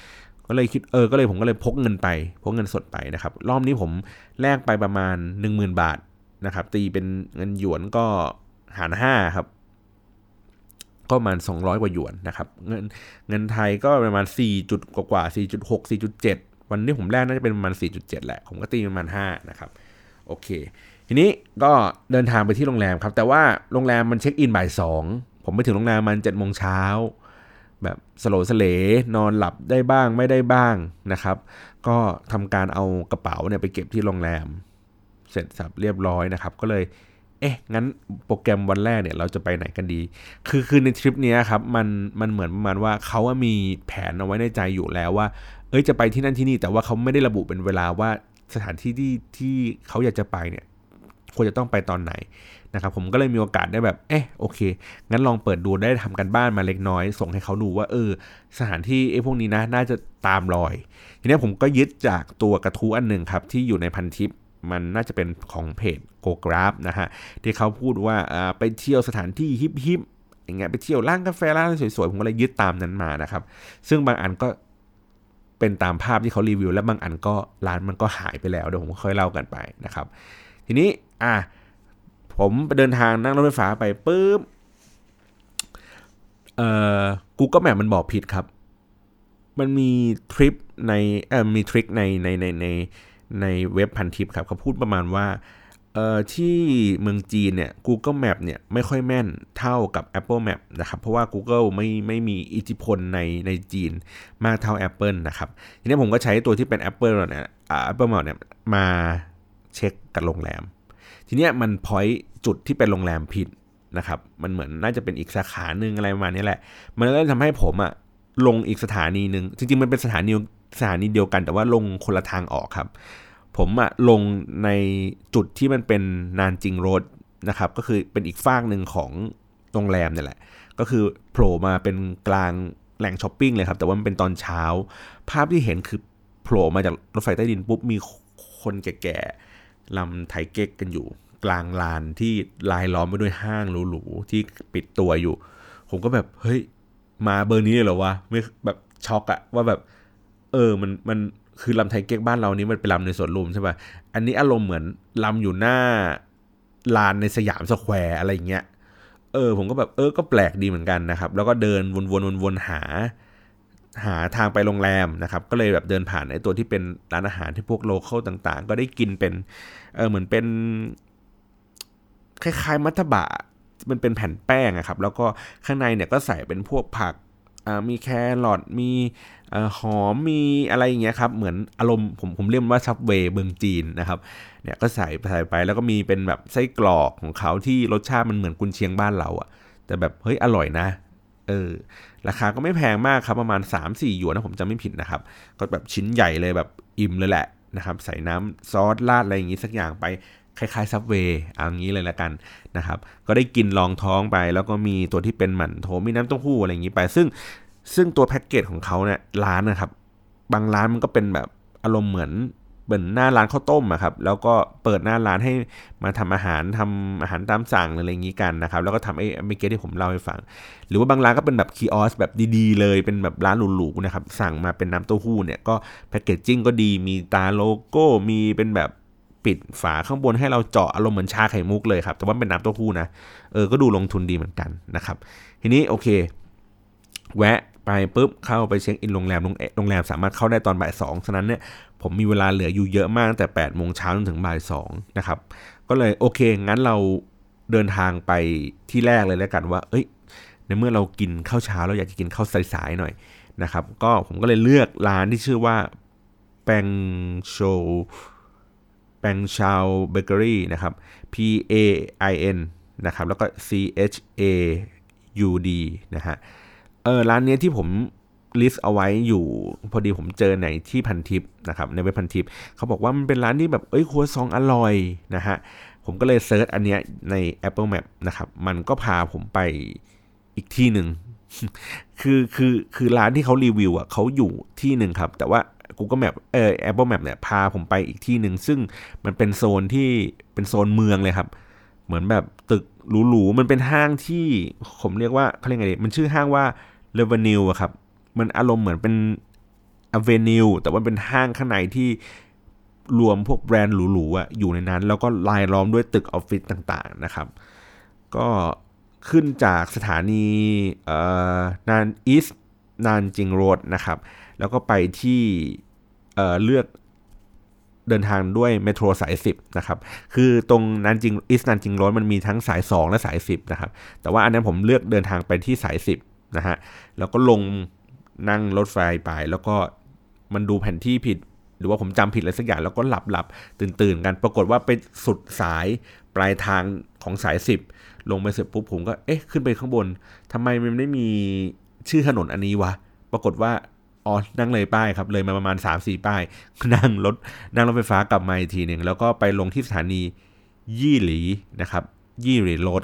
ก็เลยคิดเออก็เลยผมก็เลยพกเงินไปพกเงินสดไปนะครับ รอบนี้ผมแลกไปประมาณ 10,000 บาทนะครับ ตีเป็นเงินหยวนก็หาร5ครับก็ประมาณ 200 กว่าหยวนนะครับ เงินเงินไทยก็ประมาณ 4 จุดกว่า4.6 4.7 วันนี้ผมแลกน่าจะเป็นประมาณ 4.7 แหละ ผมก็ตีประมาณ 5 นะครับ โอเค ทีนี้ก็เดินทางไปที่โรงแรมครับ แต่ว่าโรงแรมมันเช็คอินบ่ายสองผมไปถึงโรงแรมมันเจ็ดโมงเช้า แบบสะโหลสะเหลนอนหลับได้บ้างไม่ได้บ้างนะครับ ก็ทำการเอากระเป๋าเนี่ยไปเก็บที่โรงแรม เสร็จสับเรียบร้อยนะครับ ก็เลยเอ๊ะงั้นโปรแกรมวันแรกเนี่ยเราจะไปไหนกันดี คือคือในทริปนี้ครับมันมันเหมือนประมาณว่าเขาามีแผนเอาไว้ในใจอยู่แล้วว่า เอ้ยจะไปที่นั่นที่นี่แต่ว่าเขาไม่ได้ระบุเป็นเวลาว่าสถานที่ที่ที่เขาอยากจะไปเนี่ยควรจะต้องไปตอนไหนนะครับผมก็เลยมีโอกาสได้แบบเอ๊ะโอเค งั้นลองเปิดดูได้ทำกันบ้านมาเล็กน้อย ส่งให้เขาดูว่าเออ สถานที่ไอ้พวกนี้นะน่าจะตามรอย ทีนี้ผมก็ยึดจากตัวกระทู้อันหนึ่งครับที่อยู่ในพันทิปมันน่าจะเป็นของเพจโกกราฟนะฮะที่เขาพูดว่าไปเที่ยวสถานที่ฮิปฮิปอย่างเงี้ยไปเที่ยวร้านกาแฟร้านสวยๆผมก็เลยยึดตามนั้นมานะครับ ซึ่งบางอันก็เป็นตามภาพที่เขารีวิว และบางอันก็ร้านมันก็หายไปแล้วเดี๋ยวผมค่อยเล่ากันไปนะครับ ทีนี้อะ ผมเดินทางนั่งรถไฟฟ้าไปปุ๊บเอ่อ Google Map มันบอกผิดครับ มันมีทริปในเอ่อมีทริคในในในในในเว็บพันทิปครับเขาพูดประมาณว่าเอ่อที่เมืองจีนเนี่ย Google Map เนี่ยไม่ค่อยแม่นเท่ากับ Apple Map นะครับ เพราะว่า Google ไม่ไม่มีอิทธิพลในในจีนมากเท่า Apple นะครับ ทีนี้ผมก็ใช้ตัวที่เป็น Apple เนี่ยอ่า Apple Map เนี่ยมาเช็คกับโรงแรม ทีเนี้ยมันพอยจุดที่เป็นโรงแรมผิดนะครับ มันเหมือนน่าจะเป็นอีกสาขาหนึ่งอะไรประมาณนี้แหละ มันก็ทำให้ผมอะลงอีกสถานีหนึ่งจริงๆมันเป็นสถานีสถานีเดียวกัน แต่ว่าลงคนละทางออกครับ ผมอะลงในจุดที่มันเป็นนานจิงโรดนะครับ ก็คือเป็นอีกฟากหนึ่งของโรงแรมนี่แหละ ก็คือโผล่มาเป็นกลางแหล่งช้อปปิ้งเลยครับ แต่ว่ามันเป็นตอนเช้า ภาพที่เห็นคือโผล่มาจากรถไฟใต้ดินปุ๊บมีคนแก่ๆ ลำไถเก๊กกันอยู่กลางลานที่ลายล้อมไปด้วยห้างหรูๆที่ปิดตัวอยู่ ผมก็แบบเฮ้ยมาเบอร์นี้เลยเหรอวะไม่แบบช็อกอะว่าแบบ เออมันมันคือลำไทยเก๊กบ้านเรานี้มันเป็นลำในสวนลุมใช่ป่ะ อันนี้อารมณ์เหมือนลำอยู่หน้าลานในสยามสแควร์อะไรอย่างเงี้ย เออ ผมก็แบบเออก็แปลกดีเหมือนกันนะครับ แล้วก็เดินวนๆวนๆหา หาทางไปโรงแรมนะครับ ก็เลยแบบเดินผ่านไอ้ตัวที่เป็นร้านอาหารที่พวกโลเคอลต่างๆ ก็ได้กินเป็นเออเหมือนเป็นคล้ายๆมัทบะมันเป็นแผ่นแป้งอะครับ แล้วก็ข้างในเนี่ยก็ใส่เป็นพวกผักมีแครอทมีหอมมีอะไรอย่างเงี้ยครับ เหมือนอารมณ์ผมผมเรียกว่าซับเวย์เมืองจีนนะครับเนี่ยก็ใส่ใส่ไปแล้วก็มีเป็นแบบไส้กรอกของเขาที่รสชาติมันเหมือนกุนเชียงบ้านเราอะแต่แบบเฮ้ยอร่อยนะ เออราคาก็ไม่แพงมากครับประมาณ 3-4หยวนนะผมจำไม่ผิดนะครับ ก็แบบชิ้นใหญ่เลยแบบอิ่มเลยแหละนะครับใส่น้ำซอสราดอะไรอย่างงี้สักอย่างไปคล้ายๆซับเวย์เอางี้เลยละกันนะครับก็ได้กินรองท้องไป แล้วก็มีตัวที่เป็นหมันโถมีน้ำเต้าหู้อะไรอย่างนี้ไป ซึ่งซึ่งตัวแพ็กเกจของเขาเนี่ยร้านนะครับ บางร้านมันก็เป็นแบบอารมณ์เหมือน เหมือนหน้าร้านข้าวต้มอะครับแล้วก็เปิดหน้าร้านให้มาทำอาหารทำอาหารตามสั่งอะไรอย่างนี้กันนะครับแล้วก็ทำไอ้เมเกที่ผมเล่าให้ฟัง หรือว่าบางร้านก็เป็นแบบ kiosk แบบดีๆ เลยเป็นแบบร้านหรูๆนะครับสั่งมาเป็นน้ำเต้าหู้เนี่ยก็ packaging ก็ดีมีตราโลโก้มีเป็นแบบปิดฝาข้างบนให้เราเจาะอารมณ์เหมือนชาไข่มุกเลยครับแต่ว่าเป็นน้ำเต้าหู้นะเออก็ดูลงทุนดีเหมือนกันนะครับทีนี้โอเค แวะไปปุ๊บเข้าไปเช็คอินโรงแรมโรงแรมสามารถเข้าได้ตอนบ่ายสองฉะนั้นเนี่ย ผมมีเวลาเหลืออยู่เยอะมากตั้งแต่8ปดโมงเช้าจนถึงบ่ายสองนะครับก็เลยโอเค งั้นเราเดินทางไปที่แรกเลยแล้วกันว่า เอ้ย ในเมื่อเรากินข้าวเช้าเราอยากจะกินข้าวสายๆหน่อยนะครับ ก็ผมก็เลยเลือกร้านที่ชื่อว่าแปงโชแปงชาวเบเกอรี่นะครับ P A I N นะครับ แล้วก็ C H A U D นะฮะเออร้านนี้ที่ผม list เอาไว้อยู่พอดีผมเจอในที่พันทิปนะครับในเว็บพันทิปเขาบอกว่ามันเป็นร้านที่แบบเอ้ยครัวซองต์อร่อยนะฮะผมก็เลย search อันเนี้ยใน Apple Map นะครับมันก็พาผมไปอีกที่หนึ่งคือคือคือร้านที่เขารีวิวอะเขาอยู่ที่หนึ่งครับ แต่ว่า Google Map เออ Apple Map เนี่ยพาผมไปอีกที่หนึ่งซึ่งมันเป็นโซนที่เป็นโซนเมืองเลยครับ เหมือนแบบตึกหรูๆมันเป็นห้างที่ผมเรียกว่าเขาเรียกไงดีมันชื่อห้างว่า Revenue อะครับ มันอารมณ์เหมือนเป็น Avenue แต่ว่าเป็นห้างข้างในที่รวมพวกแบรนด์หรูๆอะอยู่ในนั้น แล้วก็ลายล้อมด้วยตึกออฟฟิศต่างๆนะครับ ก็ขึ้นจากสถานีนานอีสนานจิงโรดนะครับ แล้วก็ไปที่เเลือกเดินทางด้วยเมโทรสาย 10 นะครับ คือตรงนันจิงอีสนันจิงโรดมันมีทั้งสาย 2 และสาย 10 นะครับ แต่ว่าอันนั้นผมเลือกเดินทางไปที่สาย 10 นะฮะ แล้วก็ลง นั่งรถไฟไป แล้วก็มันดูแผนที่ผิด หรือว่าผมจำผิดอะไรสักอย่างแล้วก็หลับหลับตื่นตื่นกัน ปรากฏว่าไปสุดสายปลายทางของสาย 10 ลงไปเสร็จปุ๊บผมก็เอ๊ะขึ้นไปข้างบนทำไมมันไม่มีชื่อถนนอันนี้วะ ปรากฏว่าอ๋อนั่งเลยป้ายครับ เลยมาประมาณ 3-4 ป้าย นั่งรถนั่งรถไฟฟ้ากลับมาอีกทีหนึ่งแล้วก็ไปลงที่สถานียี่หลีนะครับยี่หลีโรด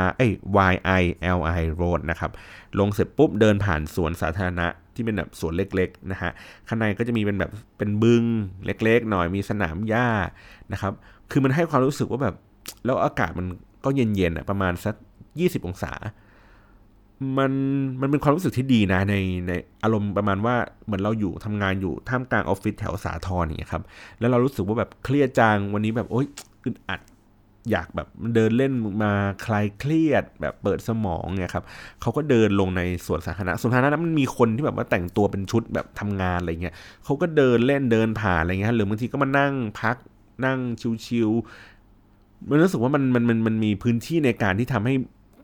R เอ้ Y I L I Road นะครับ ลงเสร็จปุ๊บเดินผ่านสวนสาธารณะที่เป็นแบบสวนเล็กๆนะฮะ ข้างในก็จะมีเป็นแบบเป็นบึงเล็กๆ หน่อยมีสนามหญ้านะครับ คือมันให้ความรู้สึกว่าแบบ แล้วอากาศมันก็เย็นๆอะประมาณสัก 20 องศา มันมันเป็นความรู้สึกที่ดีนะในในอารมณ์ประมาณว่าเหมือนเราอยู่ทำงานอยู่ท่ามกลางออฟฟิศแถวสาทรนี่ครับ แล้วเรารู้สึกว่าแบบเครียดจังวันนี้แบบโอ๊ยอึดอัด อยากแบบเดินเล่นมาคลายเครียดแบบเปิดสมองเนี่ยครับเขาก็เดินลงในสวนสาธารณะสวนสาธารณะมันมีคนที่แบบว่าแต่งตัวเป็นชุดแบบทำงานอะไรเงี้ยเขาก็เดินเล่นเดินผ่านอะไรเงี้ยหรือบางทีก็มานั่งพักนั่งชิวๆมันรู้สึกว่ามันมันมันมันมีพื้นที่ในการที่ทำให้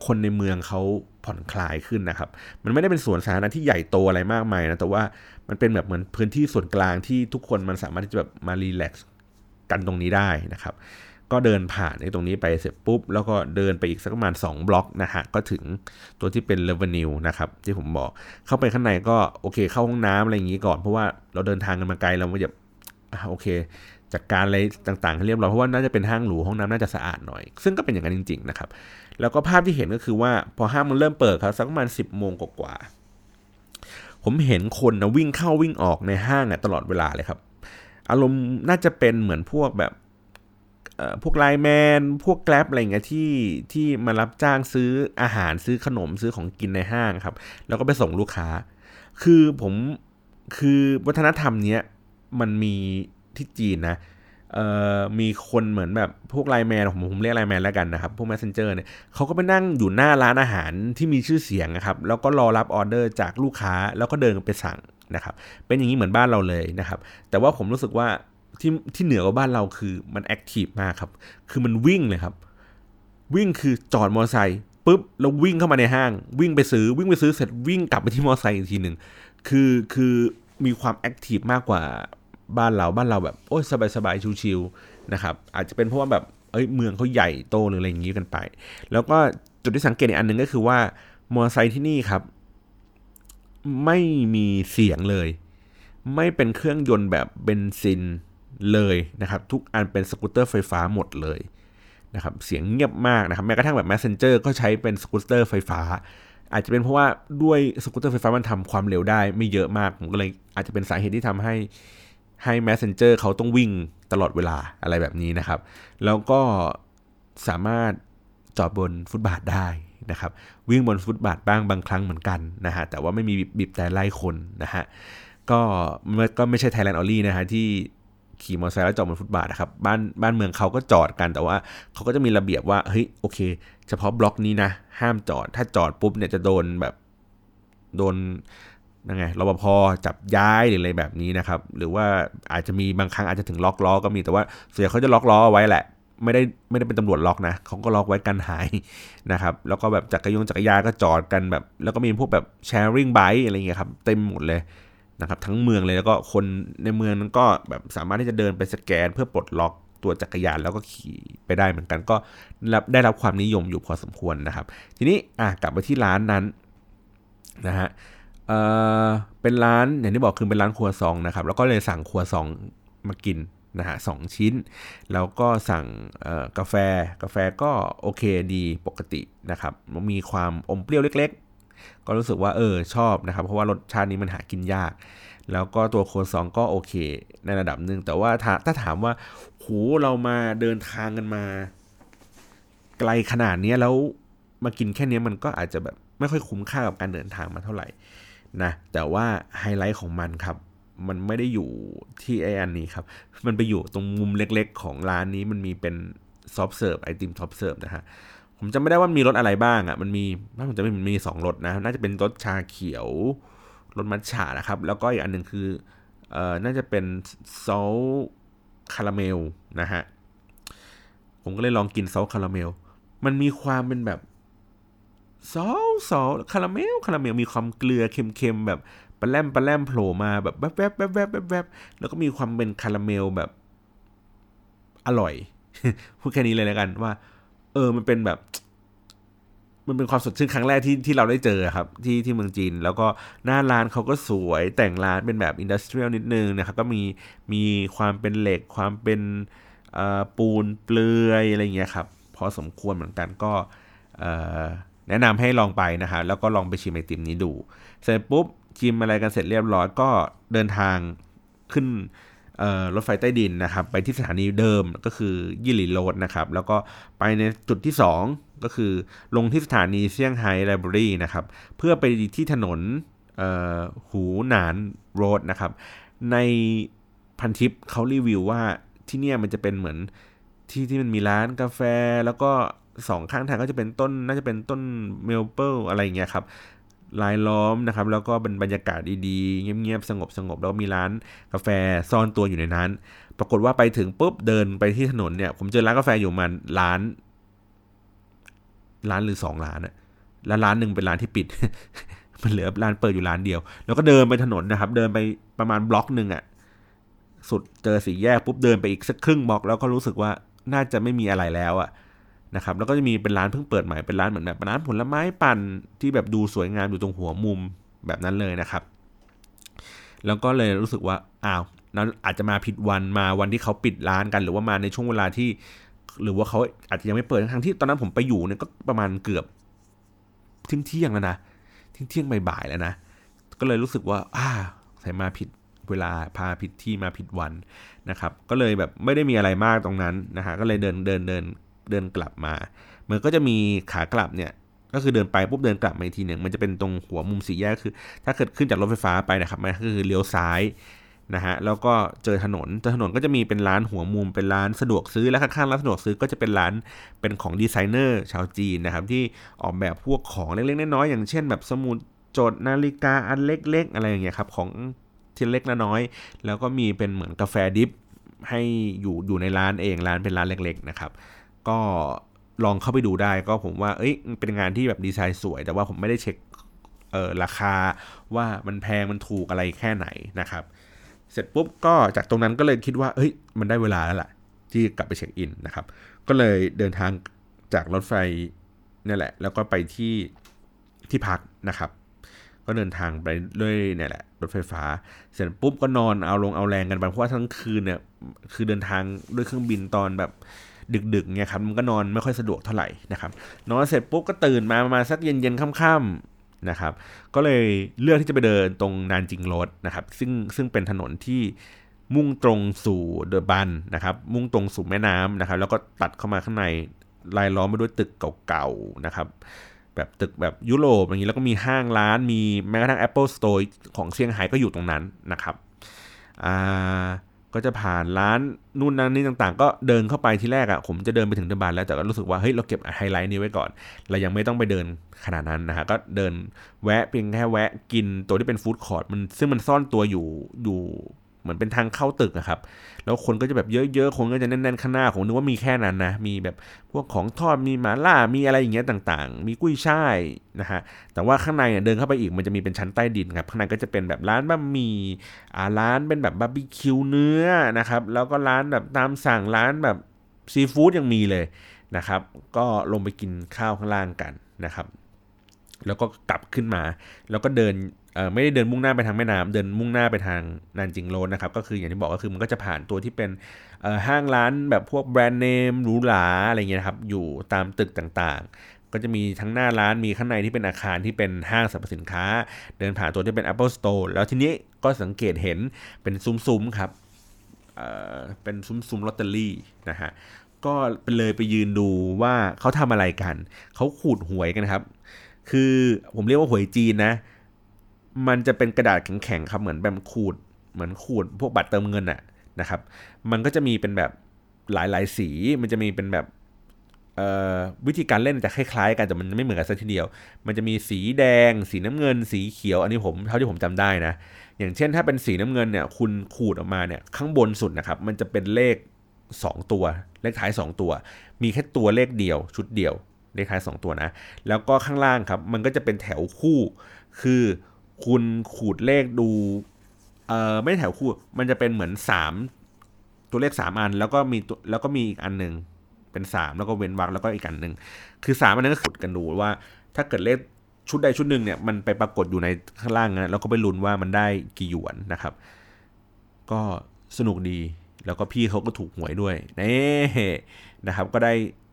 คนในเมืองเขาผ่อนคลายขึ้นนะครับ มันไม่ได้เป็นสวนสาธารณะที่ใหญ่โตอะไรมากมายนะ แต่ว่ามันเป็นแบบเหมือนพื้นที่ส่วนกลางที่ทุกคนมันสามารถที่จะแบบมา relax กันตรงนี้ได้นะครับ ก็เดินผ่านในตรงนี้ไปเสร็จปุ๊บ แล้วก็เดินไปอีกสักประมาณ 2 บล็อกนะฮะ ก็ถึงตัวที่เป็น L'Avenue นะครับ ที่ผมบอกเข้าไปข้างในก็โอเค เข้าห้องน้ำอะไรอย่างนี้ก่อน เพราะว่าเราเดินทางกันมาไกลเราไม่จะโอเค จัดกการอะไรต่างๆให้เรียบร้อยเพราะว่าน่าจะเป็นห้างหรูห้องน้ำน่าจะสะอาดหน่อย ซึ่งก็เป็นอย่างนั้นจริง ๆ นะครับ แล้วก็ภาพที่เห็นก็คือว่าพอห้างมันเริ่มเปิดครับสักประมาณสิบโมงกว่าผมเห็นคนนะวิ่งเข้าวิ่งออกในห้างตลอดเวลาเลยครับ อารมณ์น่าจะเป็นเหมือนพวกแบบ พวกไลแมน พวกแกลบอะไรเงี้ยที่ที่มารับจ้างซื้ออาหารซื้อขนมซื้อของกินในห้างครับ แล้วก็ไปส่งลูกค้า คือผมคือวัฒนธรรมเนี้ยมันมีที่จีนนะมีคนเหมือนแบบพวก LINE MAN ผมผมเรียก LINE MAN แล้วกันนะครับ พวก messenger เนี่ยเขาก็ไปนั่งอยู่หน้าร้านอาหารที่มีชื่อเสียงนะครับ แล้วก็รอรับออเดอร์จากลูกค้าแล้วก็เดินไปสั่งนะครับ เป็นอย่างนี้เหมือนบ้านเราเลยนะครับ แต่ว่าผมรู้สึกว่า ที่ที่เหนือกว่าบ้านเราคือมัน active มากครับ คือมันวิ่งเลยครับ วิ่งคือจอดมอเตอร์ไซค์ปุ๊บแล้ววิ่งเข้ามาในห้าง วิ่งไปซื้อวิ่งไปซื้อเสร็จวิ่งกลับไปที่มอเตอร์ไซค์อีกทีหนึ่งคือคือมีความ active มากกว่าบ้านเราบ้านเราแบบโอ้ยสบายๆชิวๆนะครับอาจจะเป็นเพราะว่าแบบเอ้ยเมืองเขาใหญ่โตหรืออะไรอย่างนี้กันไป แล้วก็จุดที่สังเกตอีกอันหนึ่งก็คือว่ามอเตอร์ไซค์ที่นี่ครับ ไม่มีเสียงเลย ไม่เป็นเครื่องยนต์แบบเบนซิน เลยนะครับ ทุกอันเป็นสกูตเตอร์ไฟฟ้าหมดเลยนะครับเสียงเงียบมากนะครับแม้กระทั่งแบบ Messenger ก็ใช้เป็นสกูตเตอร์ไฟฟ้า อาจจะเป็นเพราะว่าด้วยสกูตเตอร์ไฟฟ้ามันทำความเร็วได้ไม่เยอะมากผมก็เลยอาจจะเป็นสาเหตุที่ทำให้ให้ Messenger เขาต้องวิ่งตลอดเวลาอะไรแบบนี้นะครับ แล้วก็สามารถจอดบนฟุตบาทได้นะครับ วิ่งบนฟุตบาทบ้างบางครั้งเหมือนกันนะฮะแต่ว่าไม่มีบีบแตรไล่คนนะฮะก็ก็ไม่ใช่ Thailand only นะฮะที่ ขี่มอเตอร์ไซค์แล้วจอดบนฟุตบาทนะครับบ้านบ้านเมืองเขาก็จอดกันแต่ว่าเขาก็จะมีระเบียบว่าเฮ้ยโอเค เฉพาะบล็อกนี้นะ ห้ามจอด ถ้าจอดปุ๊บเนี่ยจะโดนแบบโดนนั่นไงรปภ. จับย้ายหรืออะไรแบบนี้นะครับ หรือว่าอาจจะมีบางครั้งอาจจะถึงล็อกล้อก็มีแต่ว่าส่วนใหญ่เขาจะล็อกล้อไว้แหละ ไม่ได้ไม่ได้เป็นตำรวจล็อกนะเขาก็ล็อกไว้กันหายนะครับแล้วก็แบบจักรยงจักรยานก็จอดกันแบบ แล้วก็มีพวกแบบ sharing bike อะไรเงี้ยครับเต็มหมดเลย นะครับทั้งเมืองเลยแล้วก็คนในเมืองนั้นก็แบบสามารถที่จะเดินไปสแกน เพื่อปลดล็อกตัวจักรยานแล้วก็ขี่ไปได้เหมือนกัน ก็รับได้รับความนิยมอยู่พอสมควรนะครับ ทีนี้อะกลับไปที่ร้านนั้นนะฮะเออเป็นร้านอย่างที่บอกคือเป็นร้านครัวซองนะครับแล้วก็เลยสั่งครัวซองมากินนะฮะสองชิ้น แล้วก็สั่งกาแฟกาแฟก็โอเคดีปกตินะครับมีความอมเปรี้ยวเล็ก ก็รู้สึกว่าเออชอบนะครับ เพราะว่ารสชาตินี้มันหากินยาก แล้วก็ตัวครัวซองต์ก็โอเค ในระดับหนึ่งแต่ว่าถ้าถ้าถามว่าโหเรามาเดินทางกันมา ไกลขนาดนี้แล้วมากินแค่นี้มันก็อาจจะแบบไม่ค่อยคุ้มค่ากับการเดินทางมาเท่าไหร่นะแต่ว่าไฮไลท์ของมันครับ มันไม่ได้อยู่ที่ไออันนี้ครับ มันไปอยู่ตรงมุมเล็กๆ ของร้านนี้มันมีเป็น soft serve ไอติม soft serve นะฮะ ผมจำไม่ได้ว่ามีรสอะไรบ้างอะ่ะ มันมีถ้าผมจะไม่มีสองรสนะ น่าจะเป็นรสชาเขียวรสมัทฉะนะครับ แล้วก็อีกอันหนึ่งคือเอ่อน่าจะเป็น salt caramel นะฮะ ผมก็เลยลองกิน salt caramel มันมีความเป็นแบบซอสซอสคาราเมลคาราเมลมีความเกลือเค็มๆแบบปะแล่มปะแล่มโผล่มาแบบแวบแวบแวบแวบแวบแวบแล้วก็มีความเป็นคาราเมลแบบอร่อย พูดแค่นี้เลยแล้วกันว่า เออ มันเป็นแบบ มันเป็นความสดชื่นครั้งแรกที่ที่เราได้เจอครับ ที่ที่เมืองจีน แล้วก็หน้าร้านเขาก็สวยแต่งร้านเป็นแบบอินดัสเทรียลนิดนึงนะครับ ก็มีมีความเป็นเหล็ก ความเป็นปูนเปลือยอะไรเงี้ยครับ พอสมควรเหมือนกันก็แนะนำให้ลองไปนะฮะแล้วก็ลองไปชิมไอติมนี้ดู เสร็จปุ๊บชิมอะไรกันเสร็จเรียบร้อยก็เดินทางขึ้น รถไฟใต้ดินนะครับ ไปที่สถานีเดิมก็คือยี่หลี่โรดนะครับ แล้วก็ไปในจุดที่ 2 ก็คือลงที่สถานีเซี่ยงไฮ้ไลบรารีนะครับ เพื่อไปที่ถนนหูหนานโรดนะครับ ในพันทิปเขารีวิวว่าที่เนี่ยมันจะเป็นเหมือนที่ที่มันมีร้านกาแฟ แล้วก็สองข้างทางก็จะเป็นต้นน่าจะเป็นต้นเมลเปิลอะไรเงี้ยครับ ลายล้อมนะครับ แล้วก็เป็นบรรยากาศดีๆ เงียบๆ สงบสงบแล้วมีร้านกาแฟซ่อนตัวอยู่ในนั้น ปรากฏว่าไปถึงปุ๊บเดินไปที่ถนนเนี่ย ผมเจอร้านกาแฟอยู่มันร้าน ร้านหรือสองร้านอะแล้วร้านหนึ่งเป็นร้านที่ปิด มันเหลือร้านเปิดอยู่ร้านเดียว แล้วก็เดินไปถนนนะครับ เดินไปประมาณบล็อกหนึ่งอะสุดเจอสี่แยกปุ๊บเดินไปอีกสักครึ่งบล็อกแล้วก็รู้สึกว่าน่าจะไม่มีอะไรแล้วอะ นะครับแล้วก็จะมีเป็นร้านเพิ่งเปิดใหม่เป็นร้านเหมือนแบบร้านผลไม้ปั่นที่แบบดูสวยงามอยู่ตรงหัวมุมแบบนั้นเลยนะครับ แล้วก็เลยรู้สึกว่าอ้าวนั้นอาจจะมาผิดวันมาวันที่เขาปิดร้านกัน หรือว่ามาในช่วงเวลาที่ หรือว่าเขาอาจจะยังไม่เปิดทั้งที่ตอนนั้นผมไปอยู่เนี่ยก็ประมาณเกือบเที่ยงเที่ยงแล้วนะเที่ยงเที่ยงบ่ายแล้วนะก็เลยรู้สึกว่าอ่าใส่มาผิดเวลาพาผิดที่มาผิดวันนะครับ ก็เลยแบบไม่ได้มีอะไรมากตรงนั้นนะฮะก็เลยเดินเดินเดิน เดินกลับมา มันก็จะมีขากลับเนี่ยก็คือเดินไปปุ๊บเดินกลับมาอีกทีหนึ่งมันจะเป็นตรงหัวมุมสี่แยกคือ ถ้าเกิดขึ้นจากรถไฟฟ้าไปนะครับมันก็คือเลี้ยวซ้ายนะฮะแล้วก็เจอถนนเจอถนนก็จะมีเป็นร้านหัวมุมเป็นร้านสะดวกซื้อและข้างๆร้านสะดวกซื้อก็จะเป็นร้านเป็นของดีไซเนอร์ชาวจีนนะครับที่ออกแบบพวกของเล็กๆน้อยๆอย่างเช่น แบบสมุดจดนาฬิกาอันเล็ก ๆ อะไรอย่างเงี้ยครับของทีเล็กน้อย แล้วก็มีเป็นเหมือนกาแฟดิฟให้อยู่อยู่ในร้านเองร้านเป็นร้านเล็ก ๆ นะครับ ก็ลองเข้าไปดูได้ก็ผมว่า เอ้ยเป็นงานที่แบบดีไซน์สวย แต่ว่าผมไม่ได้เช็คเออราคาว่ามันแพงมันถูกอะไรแค่ไหนนะครับ เสร็จปุ๊บก็จากตรงนั้นก็เลยคิดว่าเอ้ยมันได้เวลาแล้วล่ะ ที่กลับไปเช็คอินนะครับ ก็เลยเดินทางจากรถไฟนี่แหละ แล้วก็ไปที่ที่พักนะครับ ก็เดินทางไปด้วยเนี่ยแหละรถไฟฟ้า เสร็จปุ๊บก็นอนเอาลงเอาแรงกันไปเพราะว่าทั้งคืนเนี่ยคือเดินทางด้วยเครื่องบินตอนแบบ ดึกๆเนี่ยครับมันก็นอนไม่ค่อยสะดวกเท่าไหร่นะครับนอนเสร็จปุ๊บก็ตื่นมาประมาณสักเย็นๆค่ำๆนะครับ ก็เลยเลือกที่จะไปเดินตรงนานจิงโรดนะครับซึ่งซึ่งเป็นถนนที่มุ่งตรงสู่เดอะบันนะครับมุ่งตรงสู่แม่น้ำนะครับแล้วก็ตัดเข้ามาข้างในรายล้อมไปด้วยตึกเก่าๆนะครับแบบตึกแบบยุโรปอย่างนี้แล้วก็มีห้างร้านมีแม้กระทั่ง Apple Store ของเซี่ยงไฮ้ก็อยู่ตรงนั้นนะครับอ่า ก็จะผ่านร้านนู่นนั่นนี่ต่างๆ ก็เดินเข้าไปที่แรกอะ่ะผมจะเดินไปถึงเดอะบันด์แล้วแต่ก็รู้สึกว่าเฮ้ยเราเก็บไฮไลท์นี้ไว้ก่อน เรายังไม่ต้องไปเดินขนาดนั้นนะฮะก็เดินแวะเพียงแค่แวะกินตัวที่เป็น food court มันซึ่งมันซ่อนตัวอยู่อยู่ เหมือนเป็นทางเข้าตึกนะครับ แล้วคนก็จะแบบเยอะๆ คนก็จะแน่นๆ ข้างหน้าผมนึกว่ามีแค่นั้นนะ มีแบบพวกของทอด มีหมาล่า มีอะไรอย่างเงี้ยต่างๆ มีกุ้ยช่ายนะฮะ แต่ว่าข้างในเนี่ยเดินเข้าไปอีกมันจะมีเป็นชั้นใต้ดินครับ ข้างในก็จะเป็นแบบร้านบะหมี่อ่าร้านเป็นแบบบาร์บีคิวเนื้อนะครับ แล้วก็ร้านแบบตามสั่งร้านแบบซีฟู้ดยังมีเลยนะครับ ก็ลงไปกินข้าวข้างล่างกันนะครับ แล้วก็กลับขึ้นมา แล้วก็เดิน ไม่ได้เดินมุ่งหน้าไปทางแม่น้ำเดินมุ่งหน้าไปทางนานจิงโรดนะครับ ก็คืออย่างที่บอกก็คือมันก็จะผ่านตัวที่เป็นห้างร้านแบบพวกแบรนด์เนมหรูหราอะไรเงี้ยครับ อยู่ตามตึกต่างๆ ก็จะมีทั้งหน้าร้านมีข้างในที่เป็นอาคารที่เป็นห้างสรรพสินค้า เดินผ่านตัวที่เป็น Apple Store แล้วทีนี้ก็สังเกตเห็นเป็นซุ้มๆครับเเป็นซุ้มๆลอตเตอรี่นะฮะก็ไปเลยไปยืนดูว่าเขาทำอะไรกัน เขาขูดหวยกันครับ คือผมเรียกว่าหวยจีนนะ มันจะเป็นกระดาษแข็งๆครับเหมือนแบบขูดเหมือนขูดพวกบัตรเติมเงินอะนะครับ มันก็จะมีเป็นแบบหลายๆ สีมันจะมีเป็นแบบวิธีการเล่นจะคล้ายๆ กันแต่มันไม่เหมือนกันสักทีเดียว มันจะมีสีแดง สีน้ำเงิน สีเขียว อันนี้ผมเท่าที่ผมจำได้นะ อย่างเช่นถ้าเป็นสีน้ำเงินเนี่ย คุณขูดออกมาเนี่ยข้างบนสุดนะครับ มันจะเป็นเลข 2 ตัว เลขท้าย 2 ตัว มีแค่ตัวเลขเดียว ชุดเดียว เลขท้าย 2 ตัวนะ แล้วก็ข้างล่างครับ มันก็จะเป็นแถวคู่ คือ คุณขูดเลขดูเอ่อไม่แถวคู่ มันจะเป็นเหมือน3ตัวเลข3อัน แล้วก็มีแล้วก็มีอีกอันหนึ่งเป็น3แล้วก็เว้นวรรคแล้วก็อีกอันหนึ่งคือ3อันนั้นก็ขุดกันดูว่า ถ้าเกิดเลขชุดใดชุดหนึ่งเนี่ยมันไปปรากฏอยู่ในข้างล่างนะเราก็ไปลุ้นว่ามันได้กี่หยวนนะครับ ก็สนุกดีแล้วก็พี่เขาก็ถูกหวยด้วยนี่นะครับ ก็ได้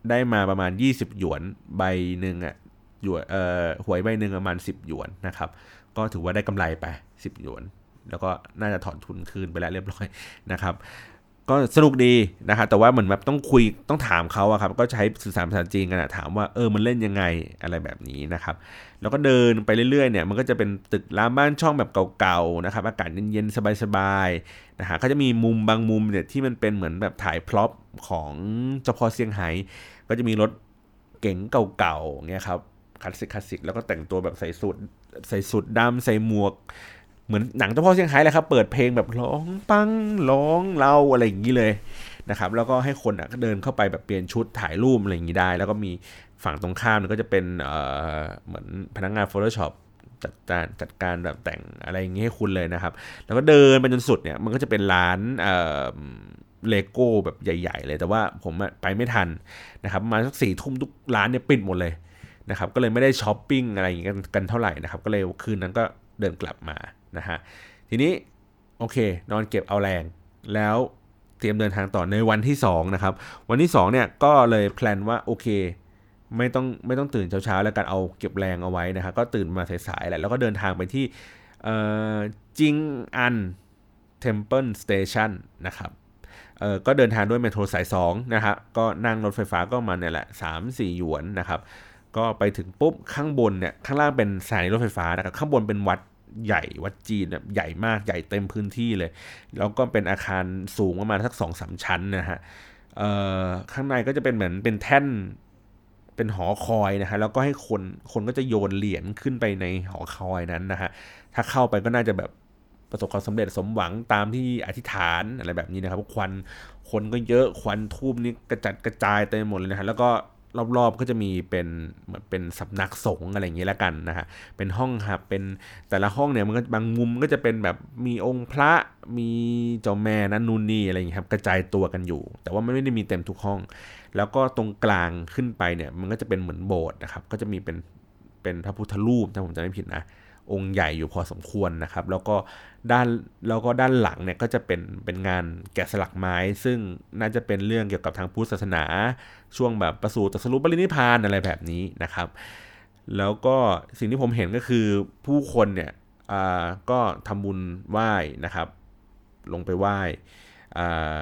ได้มาประมาณ 20 หยวนใบหนึ่งอะหยวนเอ่อหวยใบหนึ่งประมาณ 10 หยวนนะครับ ก็ถือว่าได้กำไรไป 10หยวน แล้วก็น่าจะถอนทุนคืนไปแล้วเรียบร้อยนะครับ ก็สนุกดีนะครับแต่ว่าเหมือนแบบต้องคุยต้องถามเขาอะครับ ก็ใช้สื่อสารภาษาจีนกันอะถามว่าเออมันเล่นยังไงอะไรแบบนี้นะครับ แล้วก็เดินไปเรื่อยๆเนี่ยมันก็จะเป็นตึกรามบ้านช่องแบบเก่าๆนะครับ อากาศเย็นๆสบายๆนะฮะก็จะมีมุมบางมุมเนี่ยที่มันเป็นเหมือนแบบถ่าย prop ของเจ้าพ่อเซี่ยงไฮ้ก็จะมีรถเก๋งเก่าๆเงี้ยครับคลาสสิกคลาสสิกแล้วก็แต่งตัวแบบใส่สูท ใส่สูทดำใส่หมวก เหมือนหนังเจ้าพ่อเซี่ยงไฮ้เลยครับ เปิดเพลงแบบ浪奔浪流อะไรอย่างนี้เลยนะครับ แล้วก็ให้คนเดินเข้าไปแบบเปลี่ยนชุดถ่ายรูปอะไรอย่างนี้ได้ แล้วก็มีฝั่งตรงข้ามก็จะเป็นเหมือนพนักงาน Photoshop จัดการจัดการแบบแต่งอะไรอย่างนี้ให้คุณเลยนะครับ แล้วก็เดินไปจนสุดเนี่ยมันก็จะเป็นร้านเลโก้แบบใหญ่ ๆ เลยแต่ว่าผมไปไม่ทันนะครับ มาสักสี่ทุ่มทุกร้านเนี่ยปิดหมดเลย นะครับก็เลยไม่ได้ช้อปปิ้งอะไรอย่างนี้กันเท่าไหร่นะครับก็เลยคืนนั้นก็เดินกลับมานะฮะทีนี้โอเค นอนเก็บเอาแรงแล้วเตรียมเดินทางต่อในวันที่2นะครับวันที่2เนี่ยก็เลย plan ว่าโอเคไม่ต้องไม่ต้องตื่นเช้าๆแล้วกันเอาเก็บแรงเอาไว้นะครับก็ตื่นมาสายๆแหละแล้วก็เดินทางไปที่จิงอัน temple station นะครับเออก็เดินทางด้วย metro สาย2นะครับก็นั่งรถไฟฟ้าก็มาเนี่ยแหละ 3 4 หยวนนะครับ ก็ไปถึงปุ๊บข้างบนเนี่ยข้างล่างเป็นสถานีรถไฟฟ้านะครับข้างบนเป็นวัดใหญ่วัดจีนแบบใหญ่มากใหญ่เต็มพื้นที่เลย แล้วก็เป็นอาคารสูงประมาณสักสองสามชั้นนะฮะข้างในก็จะเป็นเหมือนเป็นแท่นเป็นหอคอยนะฮะแล้วก็ให้คนคนก็จะโยนเหรียญขึ้นไปในหอคอยนั้นนะฮะถ้าเข้าไปก็น่าจะแบบประสบความสำเร็จสมหวังตามที่อธิษฐานอะไรแบบนี้นะครับควันคนก็เยอะควันทูบนี่กระจัดกระจายเต็มหมดเลยนะฮะแล้วก็ รอบๆก็จะมีเป็นเหมือนเป็นสำนักสงฆ์อะไรอย่างนี้แล้วกันนะฮะเป็นห้องครับเป็นแต่ละห้องเนี่ยมันก็บางมุมก็จะเป็นแบบมีองค์พระมีเจ้าแม่นั่นนู่นนี่อะไรอย่างนี้ครับกระจายตัวกันอยู่ แต่ว่าไม่ได้มีเต็มทุกห้อง แล้วก็ตรงกลางขึ้นไปเนี่ยมันก็จะเป็นเหมือนโบสถ์นะครับก็จะมีเป็นเป็นพระพุทธรูปถ้าผมจำไม่ผิดนะ องค์ใหญ่อยู่พอสมควรนะครับ แล้วก็ด้านแล้วก็ด้านหลังเนี่ยก็จะเป็นเป็นงานแกะสลักไม้ ซึ่งน่าจะเป็นเรื่องเกี่ยวกับทางพุทธศาสนา ช่วงแบบประสูติตรัสรู้ปรินิพานอะไรแบบนี้นะครับ แล้วก็สิ่งที่ผมเห็นก็คือผู้คนเนี่ยก็ทำบุญไหว้นะครับ ลงไปไหว้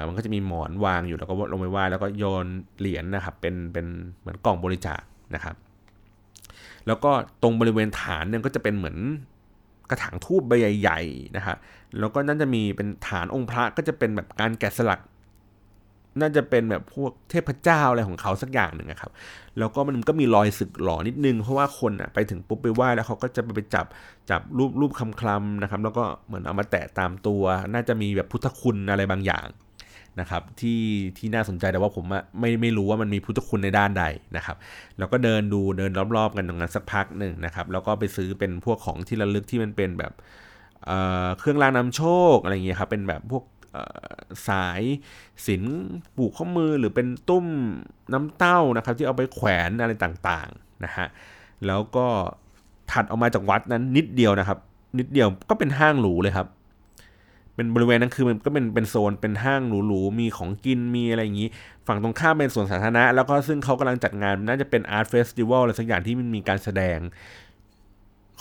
มันก็จะมีหมอนวางอยู่แล้วก็ลงไปไหว้แล้วก็โยนเหรียญนนะครับ เป็นเป็นเหมือนกล่องบริจาคนะครับ แล้วก็ตรงบริเวณฐานเนี่ยก็จะเป็นเหมือนกระถางทูบใบใหญ่ๆนะฮะแล้วก็นั่นจะมีเป็นฐานองค์พระก็จะเป็นแบบการแกะสลัก น่าจะเป็นแบบพวกเทพเจ้าอะไรของเขาสักอย่างหนึ่งครับ แล้วก็มันก็มีรอยสึกหล่อนิดนึง เพราะว่าคนอะไปถึงปุ๊บไปไหว้แล้วเขาก็จะไปจับจับรูปรูปคำคลำนะครับ แล้วก็เหมือนเอามาแตะตามตัว น่าจะมีแบบพุทธคุณอะไรบางอย่าง นะครับที่ที่น่าสนใจแต่ว่าผมไม่ไม่รู้ว่ามันมีพุทธคุณในด้านใดนะครับแล้วก็เดินดูเดินรอบๆกันตรงนั้นสักพักหนึ่งนะครับแล้วก็ไปซื้อเป็นพวกของที่ระลึกที่มันเป็นแบบเเครื่องรางนำโชคอะไรอย่างเงี้ยครับเป็นแบบพวกสายสินปลูกข้อมือหรือเป็นตุ้มน้ำเต้านะครับ ที่เอาไปแขวนอะไรต่างๆนะฮะแล้วก็ถัดออกมาจากวัดนั้นนิดเดียวนะครับ นิดเดียวก็เป็นห้างหรูเลยครับ เป็นบริเวณนั้นคือมันก็เป็นเป็นโซนเป็นห้างหรูๆมีของกินมีอะไรอย่างนี้ ฝั่งตรงข้ามเป็นสวนสาธารณะ แล้วก็ซึ่งเขากำลังจัดงานน่าจะเป็นอาร์ตเฟสติวัลอะไรสักอย่างที่มันมีการแสดง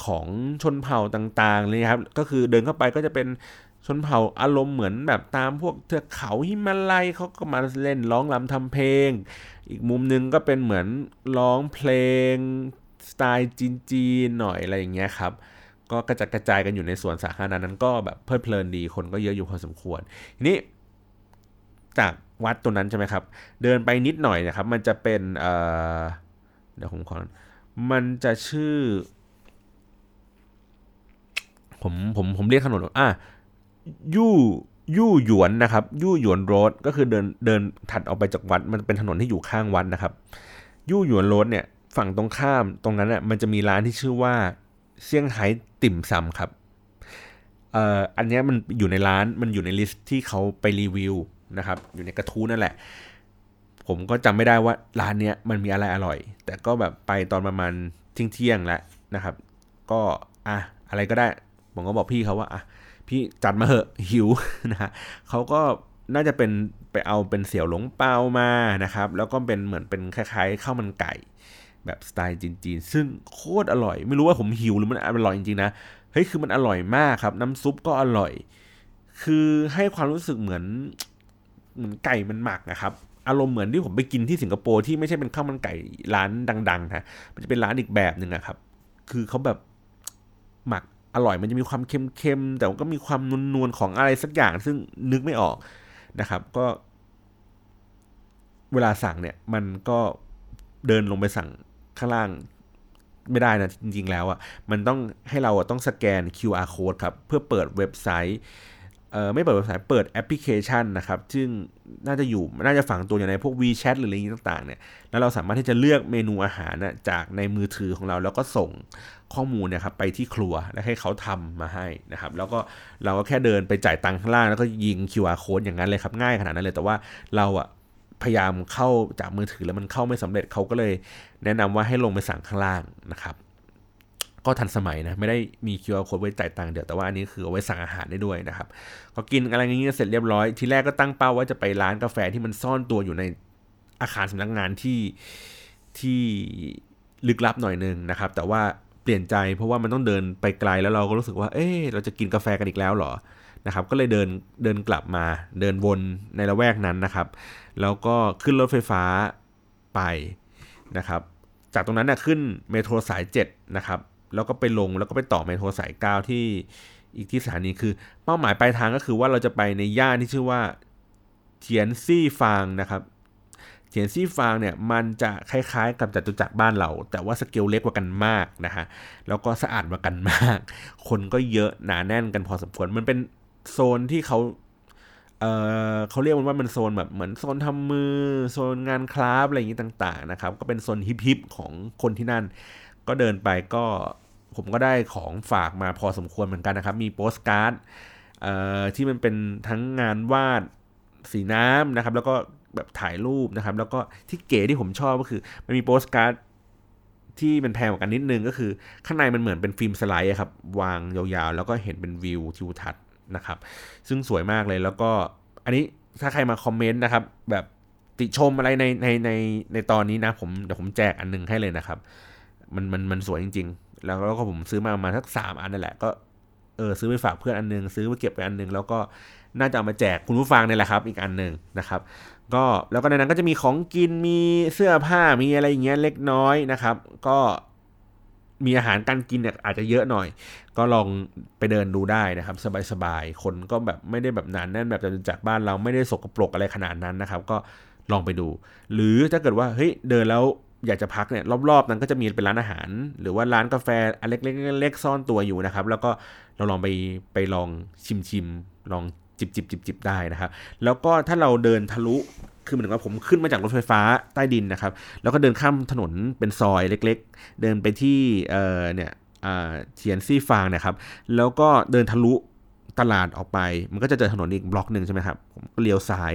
ของชนเผ่าต่างๆเลยครับ ก็คือเดินเข้าไปก็จะเป็นชนเผ่าอารมณ์เหมือนแบบตามพวกเทือกเขาหิมาลัยเขาก็มาเล่นร้องรำทำเพลง อีกมุมนึงก็เป็นเหมือนร้องเพลงสไตล์จีนๆหน่อยอะไรอย่างเงี้ยครับ ก็กระจัดกระจายกันอยู่ในสวนสาธารณะนั้นก็แบบเพลิดเพลินดีคนก็เยอะอยู่พอสมควรทีนี้จากวัดตัวนั้นใช่ไหมครับ เดินไปนิดหน่อยนะครับ มันจะเป็นเเดี๋ยวผมขอมันจะชื่อ ผมผมผมเรียกถนนอะยู่ยู่หยวนนะครับ ยู่หยวนโรดก็คือเดินเดินถัดออกไปจากวัด มันเป็นถนนที่อยู่ข้างวัดนะครับ ยู่หยวนโรดเนี่ยฝั่งตรงข้ามตรงนั้นอะมันจะมีร้านที่ชื่อว่า เซี่ยงไฮ้ติ่มซำครับเอ่ออันนี้มันอยู่ในร้านมันอยู่ในลิสต์ที่เขาไปรีวิวนะครับ อยู่ในกระทู้นั่นแหละ ผมก็จำไม่ได้ว่าร้านเนี้ยมันมีอะไรอร่อย แต่ก็แบบไปตอนประมาณเที่ยงเที่ยงแล้วนะครับ ก็อะอะไรก็ได้ ผมก็บอกพี่เขาว่าอะพี่จัดมาเหอะหิวนะฮะเขาก็น่าจะเป็นไปเอาเป็นเสี่ยวหลงเปามานะครับ แล้วก็เป็นเหมือนเป็นคล้ายๆข้าวมันไก่ แบบสไตล์จีนๆ ซึ่งโคตรอร่อย ไม่รู้ว่าผมหิวหรือมันอร่อยจริงๆนะ เฮ้ย คือมันอร่อยมากครับ น้ำซุปก็อร่อย คือให้ความรู้สึกเหมือนเหมือนไก่มันหมักนะครับ อารมณ์เหมือนที่ผมไปกินที่สิงคโปร์ที่ไม่ใช่เป็นข้าวมันไก่ร้านดังๆนะมันจะเป็นร้านอีกแบบหนึ่งอะครับ คือเขาแบบหมักอร่อยมันจะมีความเค็มๆ แต่ก็มีความนวลๆของอะไรสักอย่าง ซึ่งนึกไม่ออกนะครับ ก็ เวลาสั่งเนี่ย มันก็เดินลงไปสั่ง ข้างล่างไม่ได้นะจริงๆแล้วอะ่ะมันต้องให้เราอะต้องสแกน QR code ครับเพื่อเปิดเว็บไซต์เอ่อไม่เปิดเว็บไซต์เปิดแอปพลิเคชันนะครับซึ่งน่าจะอยู่น่าจะฝังตัวอยู่ในพวก WeChat หรืออะไรอย่างต่างๆเนี่ยแล้วเราสามารถที่จะเลือกเมนูอาหารนะจากในมือถือของเรา แล้วก็ส่งข้อมูลนะครับไปที่ครัวแล้วให้เขาทำมาให้นะครับ แล้วก็เราก็แค่เดินไปจ่ายตังค์ข้างล่างแล้วก็ยิง QR code อย่างนั้นเลยครับง่ายขนาดนั้นเลยแต่ว่าเราอะพยายามเข้าจากมือถือแล้วมันเข้าไม่สำเร็จเขาก็เลย แนะนำว่าให้ลงไปสั่งข้างล่างนะครับ ก็ทันสมัยนะ ไม่ได้มี QR code ไว้จ่ายตังค์เดียวแต่ว่าอันนี้คือเอาไว้สั่งอาหารได้ด้วยนะครับ ก็กินอะไรอย่างเงี้ยเสร็จเรียบร้อย ทีแรกก็ตั้งเป้าว่าจะไปร้านกาแฟที่มันซ่อนตัวอยู่ในอาคารสำนักงานที่ที่ลึกลับหน่อยนึงนะครับ แต่ว่าเปลี่ยนใจเพราะว่ามันต้องเดินไปไกลแล้วเราก็รู้สึกว่า เอ๊เราจะกินกาแฟกันอีกแล้วหรอนะครับ ก็เลยเดินเดินกลับมาเดินวนในละแวกนั้นนะครับ แล้วก็ขึ้นรถไฟฟ้าไป นะครับ จากตรงนั้นนะขึ้น metro สาย7นะครับแล้วก็ไปลงแล้วก็ไปต่อ metro สาย 9 ที่อีกที่สถานีคือ เป้าหมายปลายทางก็คือว่าเราจะไปในย่านที่ชื่อว่าเทียนจื่อฟางนะครับเทียนจื่อฟางเนี่ยมันจะคล้ายๆ กับจตุจักรบ้านเรา แต่ว่าสเกลเล็กกว่ากันมากนะฮะแล้วก็สะอาดกว่ากันมาก คนก็เยอะหนาแน่นกันพอสมควรมันเป็นโซนที่เขา เออเขาเรียกมันว่ามันโซนแบบเหมือนโซนทำมือ โซนงาน craft อะไรอย่างนี้ต่างๆนะครับ ก็เป็นโซน hip ๆของคนที่นั่น ก็เดินไปก็ผมก็ได้ของฝากมาพอสมควรเหมือนกันนะครับ มีโปสการ์ดที่มันเป็นทั้งงานวาดสีน้ำนะครับ แล้วก็แบบถ่ายรูปนะครับ แล้วก็ที่เก๋ที่ผมชอบก็คือ มันมีโปสการ์ดที่มันแพงกว่ากันนิดนึงก็คือ ข้างในมันเหมือนเป็นฟิล์มสไลด์ครับ วางยาวๆ แล้วก็เห็นเป็นวิวทิวทัศน์ นะครับ ซึ่งสวยมากเลยแล้วก็อันนี้ถ้าใครมาคอมเมนต์นะครับ แบบติชมอะไรในในในในตอนนี้นะ ผมเดี๋ยวผมแจกอันนึงให้เลยนะครับ มันมันมันสวยจริง ๆ แล้วแล้วก็ผมซื้อมาประมาณสักสามอันนั่นแหละก็เออซื้อไปฝากเพื่อนอันนึง ซื้อไปเก็บไปอันนึง แล้วก็น่าจะเอามาแจกคุณผู้ฟังนี่แหละครับ อีกอันหนึ่งนะครับก็แล้วก็ในนั้นก็จะมีของกินมีเสื้อผ้ามีอะไรอย่างเงี้ยเล็กน้อยนะครับ ก็ มีอาหารการกินเนี่ยอาจจะเยอะหน่อย ก็ลองไปเดินดูได้นะครับ สบายๆ คนก็แบบไม่ได้แบบนานแน่นแบบจะจากบ้านเราไม่ได้สกปรกอะไรขนาดนั้นนะครับ ก็ลองไปดู หรือถ้าเกิดว่าเฮ้ยเดินแล้วอยากจะพักเนี่ยรอบๆ นั้นก็จะมีเป็นร้านอาหาร หรือว่าร้านกาแฟอันเล็กๆซ่อนตัวอยู่นะครับ แล้วก็เราลองไปไปลองชิมชิมลองจิบจิบจิบจิบได้นะครับ แล้วก็ถ้าเราเดินทะลุ คือเหมือนว่าผมขึ้นมาจากรถไฟฟ้าใต้ดินนะครับ แล้วก็เดินข้ามถนนเป็นซอยเล็ก ๆ เดินไปที่เอ่อเนี่ยเทียนซี่ฟางนะครับ แล้วก็เดินทะลุตลาดออกไป มันก็จะเจอถนนอีกบล็อกหนึ่งใช่ไหมครับผมก็เลี้ยวซ้าย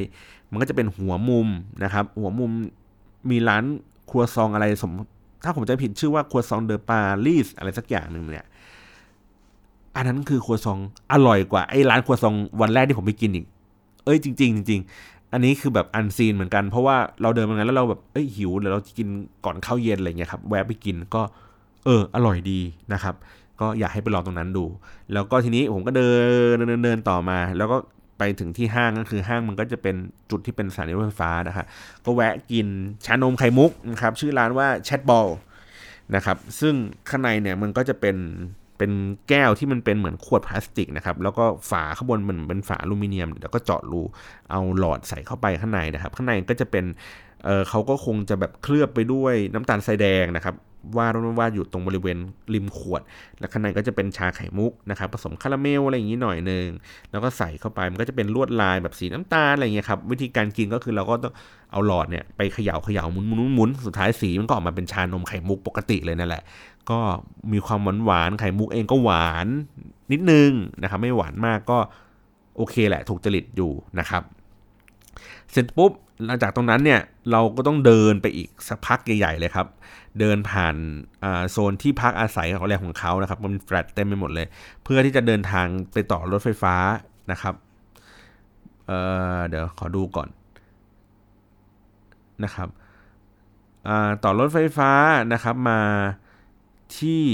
มันก็จะเป็นหัวมุมนะครับ หัวมุมมีร้านครัวซองอะไรสม ถ้าผมจะผิดชื่อว่าครัวซองเดอปารีสอะไรสักอย่างหนึ่งเนี่ยอันนั้นคือครัวซองอร่อยกว่าไอ้ร้านครัวซองวันแรกที่ผมไปกินอีก เอ้ยจริง ๆ จริง อันนี้คือแบบอันซีนเหมือนกัน เพราะว่าเราเดินมางั้นแล้วเราแบบเอ้ยหิวเดี๋ยวเรากินก่อนเข้าเย็นอะไรเงี้ยครับแวะไปกินก็เอออร่อยดีนะครับ ก็อยากให้ไปลองตรงนั้นดู แล้วก็ทีนี้ผมก็เดินเดินเดินต่อมา แล้วก็ไปถึงที่ห้างก็คือห้างมันก็จะเป็นจุดที่เป็นสถานีรถไฟฟ้านะครับก็แวะกินชานมไข่มุกนะครับชื่อร้านว่าแชทบอลนะครับซึ่งข้างในเนี่ยมันก็จะเป็น เป็นแก้วที่มันเป็นเหมือนขวดพลาสติกนะครับแล้วก็ฝาข้างบนมันเป็นฝาอลูมิเนียมแล้วก็เจาะรูเอาหลอดใส่เข้าไปข้างในนะครับ ข้างในก็จะเป็นเเขาก็คงจะแบบเคลือบไปด้วยน้ำตาลทรายแดงนะครับ วาดว่าอยู่ตรงบริเวณริมขวด แล้วข้างในก็จะเป็นชาไข่มุกนะครับผสมคาราเมลอะไรอย่างนี้หน่อยนึงแล้วก็ใส่เข้าไปมันก็จะเป็นลวดลายแบบสีน้ำตาลอะไรเงี้ยครับวิธีการกินก็คือเราก็ต้องเอาหลอดเนี่ยไปเขย่าเขย่าหมุนหมุนหมุนสุดท้ายสีมันก็ออกมาเป็นชานมไข่มุกปกติเลยนั่นแหละ ก็มีความหวานหวานไข่มุกเองก็หวานนิดนึงนะครับไม่หวานมากก็โอเคแหละถูกจริตอยู่นะครับ เสร็จปุ๊บหลังจากตรงนั้นเนี่ยเราก็ต้องเดินไปอีกสักพักใหญ่ ๆ เลยครับ เดินผ่านโซนที่พักอาศัยของแรงของเขานะครับมันแฟลตเต็มไปหมดเลย เพื่อที่จะเดินทางไปต่อรถไฟฟ้านะครับเเดี๋ยวขอดูก่อนนะครับต่อรถไฟฟ้านะครับมาที่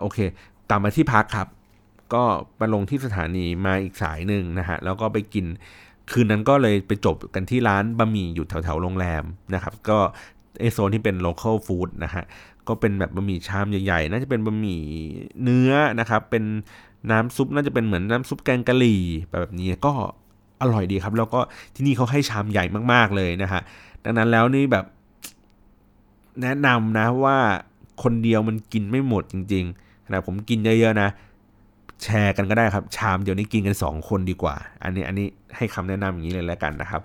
โอเคกลับมาที่พักครับ ก็ไปลงที่สถานีมาอีกสายหนึ่งนะฮะแล้วก็ไปกิน คืนนั้นก็เลยไปจบกันที่ร้านบะหมี่อยู่แถวๆโรงแรมนะครับ ก็ไอโซนที่เป็น local food นะฮะก็เป็นแบบบะหมี่ชามใหญ่ๆ น่าจะเป็นบะหมี่เนื้อนะครับ เป็นน้ำซุปน่าจะเป็นเหมือนน้ำซุปแกงกะหรี่แบบนี้ก็อร่อยดีครับ แล้วก็ที่นี่เขาให้ชามใหญ่มากๆเลยนะฮะดังนั้นแล้วนี่แบบแนะนำนะว่าคนเดียวมันกินไม่หมดจริงๆขณะผมกินเยอะๆนะ แชร์กันก็ได้ครับ ชามเดี๋ยวนี้กินกัน 2 คนดีกว่า อันนี้อันนี้ให้คำแนะนำอย่างนี้เลยแล้วกันนะครับ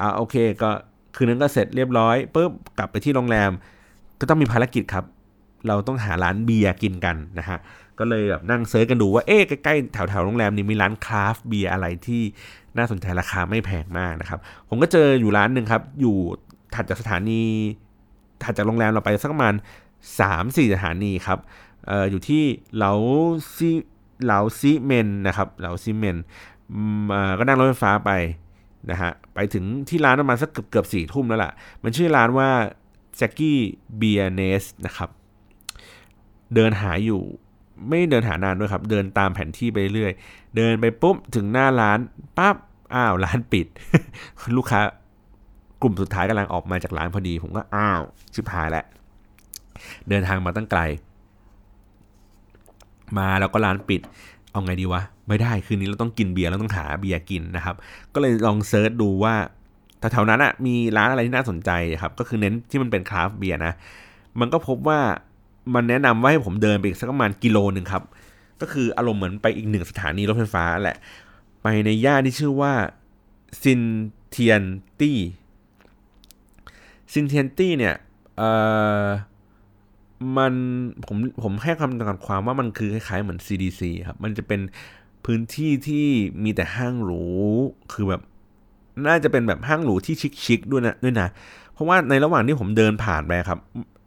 อ่าโอเคก็คืนนั้นก็เสร็จเรียบร้อยปุ๊บกลับไปที่โรงแรม ก็ต้องมีภารกิจครับ เราต้องหาร้านเบียร์กินกันนะฮะก็เลยแบบนั่ง search กันดูว่าเอ๊ะใกล้ๆแถวๆโรงแรมนี้มีร้าน craft beer อะไรที่น่าสนใจราคาไม่แพงมากนะครับ ผมก็เจออยู่ร้านหนึ่งครับ อยู่ถัดจากสถานีถัดจากโรงแรมเราไปสักประมาณ3-4 สถานีครับอออยู่ที่เหล่าซี เหล่าซีเหมินนะครับเหล่าซีเหมินก็นั่งรถไฟฟ้าไปนะฮะไปถึงที่ร้านประมาณสักเกือบเกือบสี่ทุ่มแล้วล่ะ มันชื่อร้านว่าแจ็กกี้เบียเนสนะครับ เดินหาอยู่ไม่เดินหานานด้วยครับ เดินตามแผนที่ไปเรื่อยเดินไปปุ๊บถึงหน้าร้านปั๊บอ้าวร้านปิด ลูกค้ากลุ่มสุดท้ายกำลังออกมาจากร้านพอดี ผมก็อ้าวชิบหายแล้วเดินทางมาตั้งไกล มาแล้วก็ร้านปิดเอาไงดีวะ ไม่ได้คืนนี้เราต้องกินเบียร์เราต้องหาเบียร์กินนะครับ ก็เลยลอง search ดูว่าแถวๆนั้นอะมีร้านอะไรที่น่าสนใจครับก็คือเน้นที่มันเป็น craft beer นะ มันก็พบว่ามันแนะนำว่าให้ผมเดินไปอีกสักประมาณกิโลหนึ่งครับ ก็คืออารมณ์เหมือนไปอีกหนึ่งสถานีรถไฟฟ้าแหละ ไปในย่านที่ชื่อว่าซินเทียนตี้ซินเทียนตี้เนี่ยเอ่อ มันผมผมให้คำจำกัดความว่ามันคือคล้ายๆเหมือน CDC ครับ มันจะเป็นพื้นที่ที่มีแต่ห้างหรูคือแบบ น่าจะเป็นแบบห้างหรูที่ชิคๆด้วยนะด้วยนะ เพราะว่าในระหว่างที่ผมเดินผ่านไปครับ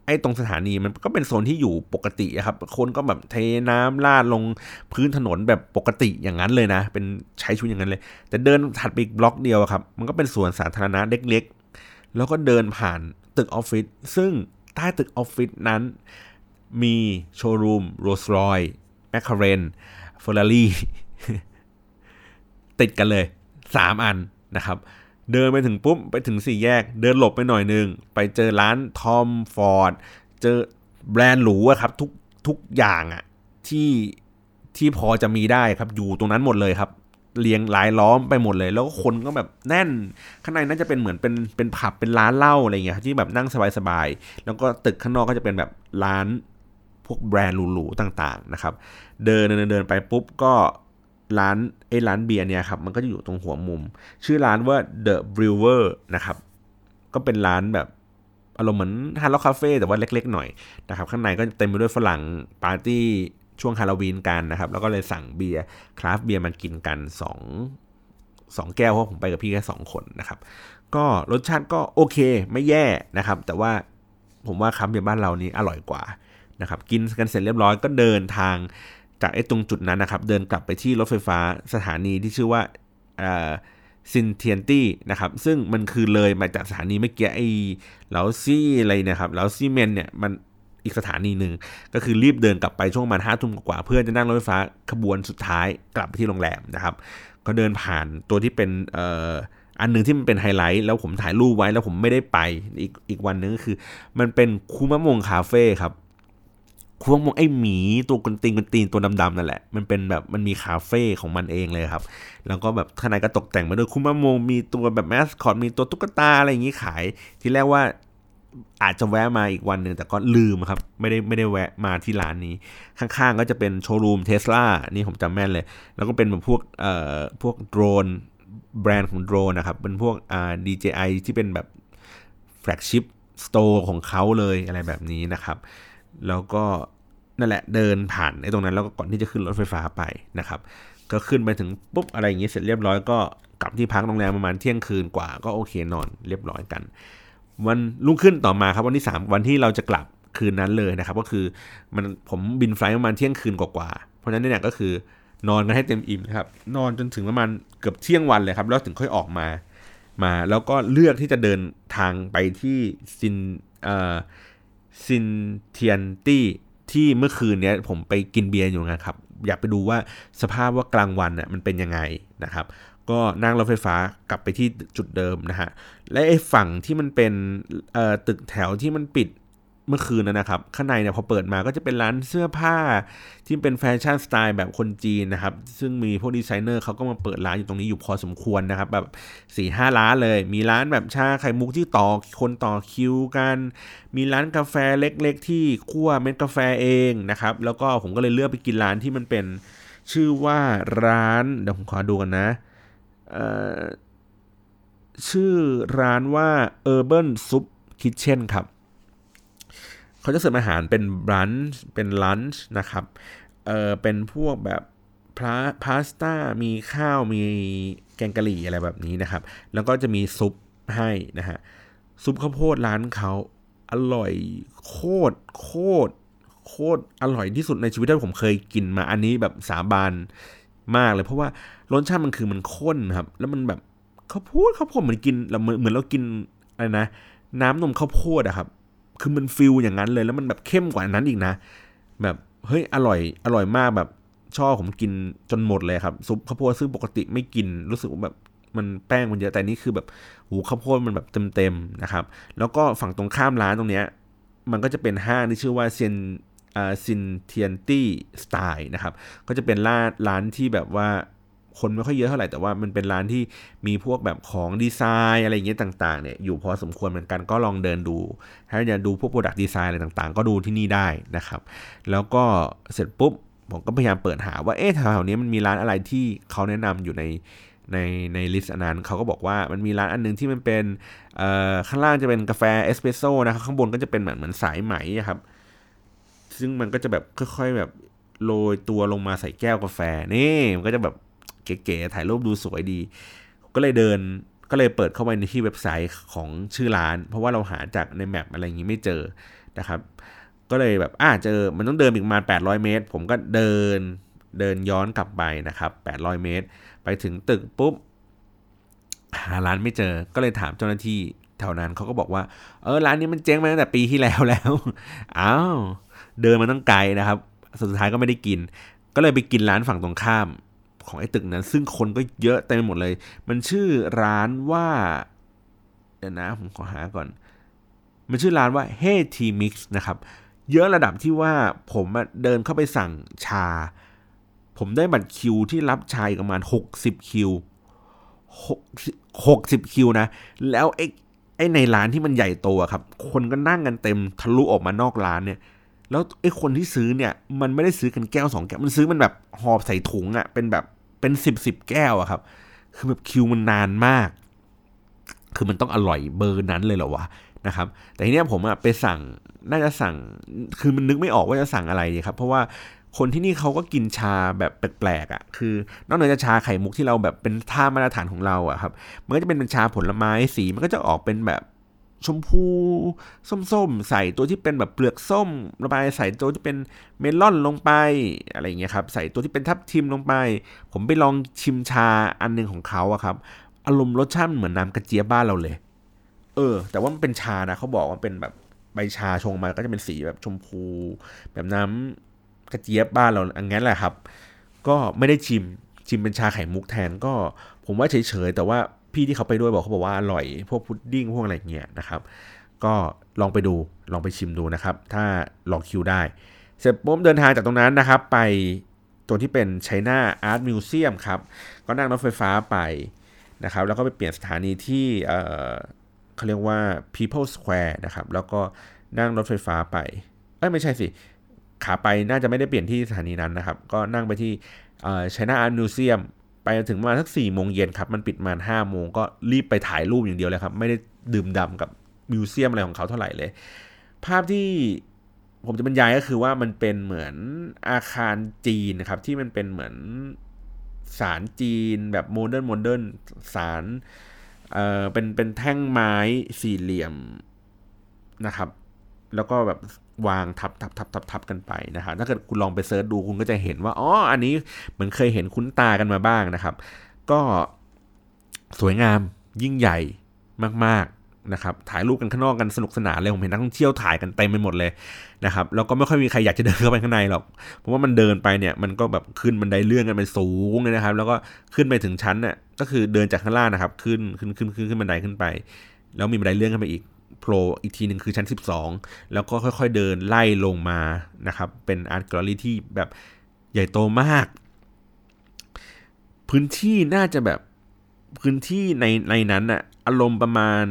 ไอ้ตรงสถานีมันก็เป็นโซนที่อยู่ปกติครับ คนก็แบบเทน้ำลาดลงพื้นถนนแบบปกติอย่างนั้นเลยนะ เป็นใช้ชุดอย่างนั้นเลย แต่เดินถัดไปอีกบล็อกเดียวครับ มันก็เป็นสวนสาธารณะเล็กๆ แล้วก็เดินผ่านตึกออฟฟิศซึ่ง ใต้ตึกออฟฟิศนั้น มีโชว์รูมโรลส์รอยซ์แมคลาเรนเฟอร์รารี่ติดกันเลย 3 อันนะครับ เดินไปถึงปุ๊บ ไปถึงสี่แยก เดินหลบไปหน่อยนึง ไปเจอร้านทอมฟอร์ดเจอแบรนด์หรูอะครับ ทุกทุกอย่างอะที่ที่พอจะมีได้ครับอยู่ตรงนั้นหมดเลยครับ เรียงรายล้อมไปหมดเลย แล้วก็คนก็แบบแน่น ข้างในน่าจะเป็นเหมือนเป็นเป็นผับเป็นร้านเหล้าอะไรเงี้ยที่แบบนั่งสบายๆแล้วก็ตึกข้างนอกก็จะเป็นแบบร้านพวกแบรนด์หรูๆต่างๆนะครับเดินเดินเดินไปปุ๊บก็ร้านไอ้ร้านเบียร์เนี่ยครับมันก็จะอยู่ตรงหัวมุม ชื่อร้านว่า The Brewer นะครับ ก็เป็นร้านแบบอารมณ์เหมือนฮาร์ดร็อคคาเฟ่แต่ว่าเล็กๆหน่อยนะครับ ข้างในก็เต็มไปด้วยฝรั่งปาร์ตี้ ช่วงฮาโลวีนกันนะครับ แล้วก็เลยสั่งเบียร์ craft beer มากินกัน2 2แก้วเพราะผมไปกับพี่แค่2คนนะครับ ก็รสชาติก็โอเคไม่แย่นะครับ แต่ว่าผมว่า craft เบียร์บ้านเรานี้อร่อยกว่านะครับ กินกันเสร็จเรียบร้อยก็เดินทางจากไอ้ตรงจุดนั้นนะครับ เดินกลับไปที่รถไฟฟ้าสถานีที่ชื่อว่าซินเทียนตี้นะครับ ซึ่งมันคือเลยมาจากสถานีเมื่อกี้ไอ้เหลาซี่อะไรนะครับเหลาซี่เมนเนี่ยมัน อีกสถานีหนึ่งก็คือรีบเดินกลับไปช่วงประมาณห้าทุ่มกว่าเพื่อจะนั่งรถไฟฟ้าขบวนสุดท้ายกลับไปที่โรงแรมนะครับ ก็เดินผ่านตัวที่เป็นอันหนึ่งที่มันเป็นไฮไลท์แล้วผมถ่ายรูปไว้แล้วผมไม่ได้ไปอีกอีกวันนึงก็คือ มันเป็นคูมะมงคาเฟ่ครับคูมะมงไอหมีตัวกนตีนกนตีนตัวดำๆนั่นแหละมันเป็นแบบมันมีคาเฟ่ของมันเองเลยครับ แล้วก็แบบข้างในก็ตกแต่งมาด้วยคูมะมงมีตัวแบบแมสคอตมีตัวตุ๊กตาอะไรอย่างนี้ขาย ที่แรกว่า อาจจะแวะมาอีกวันหนึ่งแต่ก็ลืมครับ ไม่ได้ไม่ได้แวะมาที่ร้านนี้ ข้างๆก็จะเป็นโชว์รูมเทสลานี่ผมจำแม่นเลย แล้วก็เป็นแบบพวกเอ่อพวกโดรนแบรนด์ของโดรนนะครับ เป็นพวกอ่า DJI ที่เป็นแบบ flagship store ของเขาเลยอะไรแบบนี้นะครับ แล้วก็นั่นแหละเดินผ่านไอ้ตรงนั้นแล้วก็ก่อนที่จะขึ้นรถไฟฟ้าไปนะครับ ก็ขึ้นไปถึงปุ๊บอะไรอย่างนี้เสร็จเรียบร้อยก็กลับที่พักโรงแรมประมาณเที่ยงคืนกว่าก็โอเคนอนเรียบร้อยกัน วันรุ่งขึ้นต่อมาครับวันที่ 3 วันที่เราจะกลับคืนนั้นเลยนะครับ ก็คือมันผมบินไฟล์ประมาณเที่ยงคืนกว่าๆเพราะฉะนั้นเนี่ยก็คือนอนกันให้เต็มอิ่มครับ นอนจนถึงประมาณเกือบเที่ยงวันเลยครับแล้วถึงค่อยออกมามา แล้วก็เลือกที่จะเดินทางไปที่ซินเอ่อซินเทียนตี้ที่เมื่อคืนเนี้ยผมไปกินเบียร์อยู่นะครับ อยากไปดูว่าสภาพว่ากลางวันน่ะมันเป็นยังไงนะครับ ก็นั่งรถไฟฟ้ากลับไปที่จุดเดิมนะฮะ และไอ้ฝั่งที่มันเป็นตึกแถวที่มันปิดเมื่อคืนนะครับ ข้างในเนี่ยพอเปิดมาก็จะเป็นร้านเสื้อผ้าที่เป็นแฟชั่นสไตล์แบบคนจีนนะครับ ซึ่งมีพวกดีไซเนอร์เขาก็มาเปิดร้านอยู่ตรงนี้อยู่พอสมควรนะครับ แบบสี่ห้าร้านเลย มีร้านแบบชาไข่มุกที่ต่อคนต่อคิวกัน มีร้านกาแฟเล็ก ๆ ที่คั่วเม็ดกาแฟเองนะครับ แล้วก็ผมก็เลยเลือกไปกินร้านที่มันเป็นชื่อว่าร้านเดี๋ยวผมขอดูกันนะ ชื่อร้านว่า Urban Soup Kitchen ครับ เขาจะเสิร์ฟอาหารเป็นรันช์เป็นลันช์นะครับ เออเป็นพวกแบบพาพาสต้า มีข้าว มีแกงกะหรี่อะไรแบบนี้นะครับ แล้วก็จะมีซุปให้นะฮะ ซุปข้าวโพดร้านเขาอร่อยโคตรโคตรโคตรอร่อยที่สุดในชีวิตที่ผมเคยกินมา อันนี้แบบสาบาน มากเลย เพราะว่ารสชาติมันคือมันข้นครับ แล้วมันแบบข้าวโพดข้าวโพดเหมือนกินเราเหมือนเหมือนเรากินอะไรนะ น้ำนมข้าวโพดอะครับ คือมันฟิลอย่างนั้นเลย แล้วมันแบบเข้มกว่านั้นอีกนะ แบบเฮ้ยอร่อยอร่อยมากแบบชอบผมกินจนหมดเลยครับ ซุปข้าวโพดซึ่งปกติไม่กินรู้สึกว่าแบบมันแป้งมันเยอะแต่นี่คือแบบหูข้าวโพดมันแบบเต็มๆนะครับ แล้วก็ฝั่งตรงข้ามร้านตรงเนี้ย มันก็จะเป็นห้างที่ชื่อว่าเซนอ่า ซินเทียนตี้สไตล์นะครับ ก็จะเป็นร้านร้านที่แบบว่าคนไม่ค่อยเยอะเท่าไหร่แต่ว่ามันเป็นร้านที่มีพวกแบบของดีไซน์อะไรเงี้ยต่างๆเนี่ยอยู่พอสมควรเหมือนกันก็ลองเดินดูถ้าอยากดูพวก product design อะไรต่างๆ ก็ดูที่นี่ได้นะครับ แล้วก็เสร็จปุ๊บผมก็พยายามเปิดหาว่าเอ๊ะแถวๆนี้มันมีร้านอะไรที่เขาแนะนำอยู่ในในใน list อันนั้นเขาก็บอกว่ามันมีร้านอันนึงที่มันเป็นข้างล่างจะเป็นกาแฟเอสเปรสโซ่นะครับข้างบนก็จะเป็นเหมือนเหมือนสายไหมครับ ซึ่งมันก็จะแบบค่อยๆแบบโรยตัวลงมาใส่แก้วกาแฟนี่มันก็จะแบบเก๋ๆถ่ายรูปดูสวยดี ก็เลยเดินก็เลยเปิดเข้าไปในที่เว็บไซต์ของชื่อร้าน เพราะว่าเราหาจากใน map อะไรอย่างนี้ไม่เจอนะครับ ก็เลยแบบอ่าเจอมันต้องเดินอีกประมาณ 800 เมตร ผมก็เดินเดินย้อนกลับไปนะครับ 800 เมตร ไปถึงตึกปุ๊บหาร้านไม่เจอก็เลยถามเจ้าหน้าที่แถวนั้นเขาก็บอกว่า เออร้านนี้มันเจ๊งมาตั้งแต่ปีที่แล้วแล้ว อ้าว เดินมาตั้งไกลนะครับสุดท้ายก็ไม่ได้กิน ก็เลยไปกินร้านฝั่งตรงข้ามของไอ้ตึกนั้น ซึ่งคนก็เยอะเต็มไปหมดเลย มันชื่อร้านว่าเดี๋ยวนะผมขอหาก่อน มันชื่อร้านว่า Hey T Mix นะครับ เยอะระดับที่ว่าผมเดินเข้าไปสั่งชา ผมได้บัตรคิวที่รับชายประมาณ 60 คิว60คิวนะ แล้วไอ้ไอ้ในร้านที่มันใหญ่โตครับ คนก็นั่งกันเต็มทะลุออกมานอกร้านเนี่ย แล้วไอ้คนที่ซื้อเนี่ย มันไม่ได้ซื้อกันแก้วสองแก้ว มันซื้อมันแบบหอบใส่ถุงอะ่ะ เป็นแบบเป็นสิบสิบแก้วอะครับ คือแบบคิวมันนานมาก คือมันต้องอร่อยเบอร์นั้นเลยเหรอวะนะครับ แต่ทีเนี้ยผมอะไปสั่ง น่าจะสั่ง คือมันนึกไม่ออกว่าจะสั่งอะไรครับ เพราะว่าคนที่นี่เขาก็กินชาแบบแปลกๆอะ่ะ คือนอกเหนือจากชาไข่มุกที่เราแบบเป็นท่ามาตรฐานของเราอะครับ มันก็จะเป็นชาผลไม้สี มันก็จะออกเป็นแบบ ชมพูส้มๆ ใส่ตัวที่เป็นแบบเปลือกส้มลงไปใส่ตัวที่เป็นเมลอนลงไปอะไรเงี้ยครับใส่ตัวที่เป็นทับทิมลงไป ผมไปลองชิมชาอันนึงของเขาอะครับอารมณ์รสชาติเหมือนน้ำกระเจี๊ยบบ้านเราเลย เออ แต่ว่ามันเป็นชานะเขาบอกว่าเป็นแบบใบชาชงมาก็จะเป็นสีแบบชมพู แบบน้ำกระเจี๊ยบบ้านเราอันนั้นแหละครับ ก็ไม่ได้ชิมชิมเป็นชาไข่มุกแทนก็ ผมว่าเฉยๆแต่ว่า พี่ที่เขาไปด้วยบอกเขาบอกว่าอร่อยพวกพุดดิ้งพวกอะไรเงี้ยนะครับ ก็ลองไปดูลองไปชิมดูนะครับ ถ้าลองคิวได้ เสร็จปุ๊บเดินทางจากตรงนั้นนะครับ ไปตัวที่เป็น China Art Museum ครับ ก็นั่งรถไฟฟ้าไปนะครับ แล้วก็ไปเปลี่ยนสถานีที่เขาเรียกว่า People Square นะครับ แล้วก็นั่งรถไฟฟ้าไปเอ้ยไม่ใช่สิขาไปน่าจะไม่ได้เปลี่ยนที่สถานีนั้นนะครับ ก็นั่งไปที่ไชน่ ไปถึงมาสักสี่โมงเย็นครับ มันปิดมาห้าโมงก็รีบไปถ่ายรูปอย่างเดียวเลยครับ ไม่ได้ดื่มด่ำกับ museum อะไรของเขาเท่าไหร่เลย ภาพที่ผมจะบรรยายก็คือว่ามันเป็นเหมือนอาคารจีนนะครับ ที่มันเป็นเหมือนศาลจีนแบบ modern modern ศาลเอ่อเป็นเป็นแท่งไม้สี่เหลี่ยมนะครับ แล้วก็แบบ วางทับทับทับทับทับกันไปนะครับถ้าเกิดคุณลองไป search ดูคุณก็จะเห็นว่าอ๋ออันนี้เหมือนเคยเห็นคุ้นตากันมาบ้างนะครับ ก็สวยงามยิ่งใหญ่มากๆนะครับ ถ่ายรูปกันข้างนอกกันสนุกสนานเลยผมเห็นนักท่องเที่ยวถ่ายกันเต็มไปหมดเลยนะครับแล้วก็ไม่ค่อยมีใครอยากจะเดินเข้าไปข้างในหรอกเพราะว่ามันเดินไปเนี่ยมันก็แบบขึ้นบันไดเลื่อนกันไปสูงเลยนะครับ แล้วก็ขึ้นไปถึงชั้นเนี่ยก็คือเดินจากข้างล่างนะครับ ขึ้นขึ้นขึ้นขึ้นขึ้นบันไดขึ้นไป แล้วมีบันไดเลื่อนขึ้นไปอีก ผล่อีกทีหนึ่งคือชั้น 12 แล้วก็ค่อยๆเดินไล่ลงมานะครับ เป็นอาร์ตแกลเลอรี่ที่แบบใหญ่โตมาก พื้นที่น่าจะแบบพื้นที่ในในนั้นอะอารมณ์ประมาณ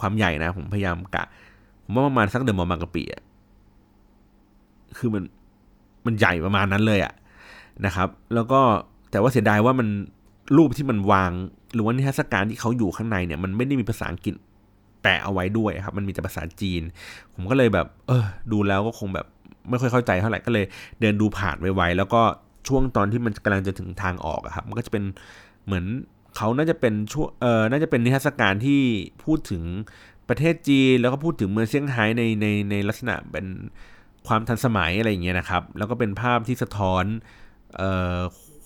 ความใหญ่นะ ผมพยายามกะ ผมว่าประมาณสักเดอะมอลล์บางกะปิอะคือมันมันใหญ่ประมาณนั้นเลยอะนะครับ แล้วก็แต่ว่าเสียดายว่ามันรูปที่มันวาง หรือว่านิทรรศการที่เขาอยู่ข้างในเนี่ยมันไม่ได้มีภาษาอังกฤษ แปะเอาไว้ด้วยครับ มันมีแต่ภาษาจีน ผมก็เลยแบบ เออ ดูแล้วก็คงแบบไม่ค่อยเข้าใจเท่าไหร่ก็เลยเดินดูผ่านไวๆแล้วก็ช่วงตอนที่มันกำลังจะถึงทางออกอะครับ มันก็จะเป็นเหมือนเขาน่าจะเป็นช่วงเออน่าจะเป็นนิทรรศการที่พูดถึงประเทศจีนแล้วก็พูดถึงเมืองเซี่ยงไฮ้ในในในลักษณะเป็นความทันสมัยอะไรอย่างเงี้ยนะครับ แล้วก็เป็นภาพที่สะท้อนเอ่อ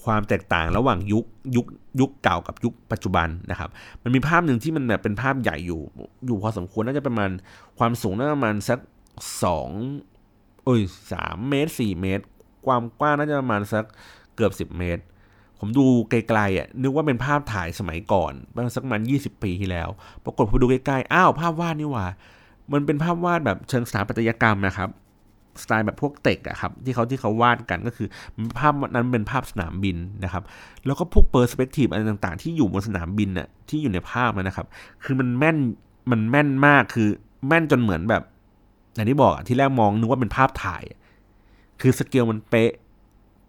ความแตกต่างระหว่างยุคยุคยุคเก่ากับยุคปัจจุบันนะครับ มันมีภาพหนึ่งที่มันแบบเป็นภาพใหญ่อยู่อยู่พอสมควรน่าจะประมาณความสูงน่าจะประมาณสักสองเอ้ยสามเมตรสี่เมตร ความกว้างน่าจะประมาณสักเกือบสิบเมตร ผมดูไกลๆอะนึกว่าเป็นภาพถ่ายสมัยก่อนประมาณสักมันยี่สิบปีที่แล้ว ปรากฏพอดูใกล้ๆอ้าวภาพวาดนี่ว่า มันเป็นภาพวาดแบบเชิงสถาปัตยกรรมนะครับ สไตล์แบบพวกเต็กอะครับที่เขาที่เขาวาดกันก็คือภาพนั้นเป็นภาพสนามบินนะครับ แล้วก็พวกเปอร์สเปกทีฟอะไรต่างๆ ที่อยู่บนสนามบินอะที่อยู่ในภาพนะครับ คือมันแม่นมันแม่นมากคือแม่นจนเหมือนแบบอย่างที่บอกที่แรกมองนึกว่าเป็นภาพถ่าย คือสเกลมันเป๊ะ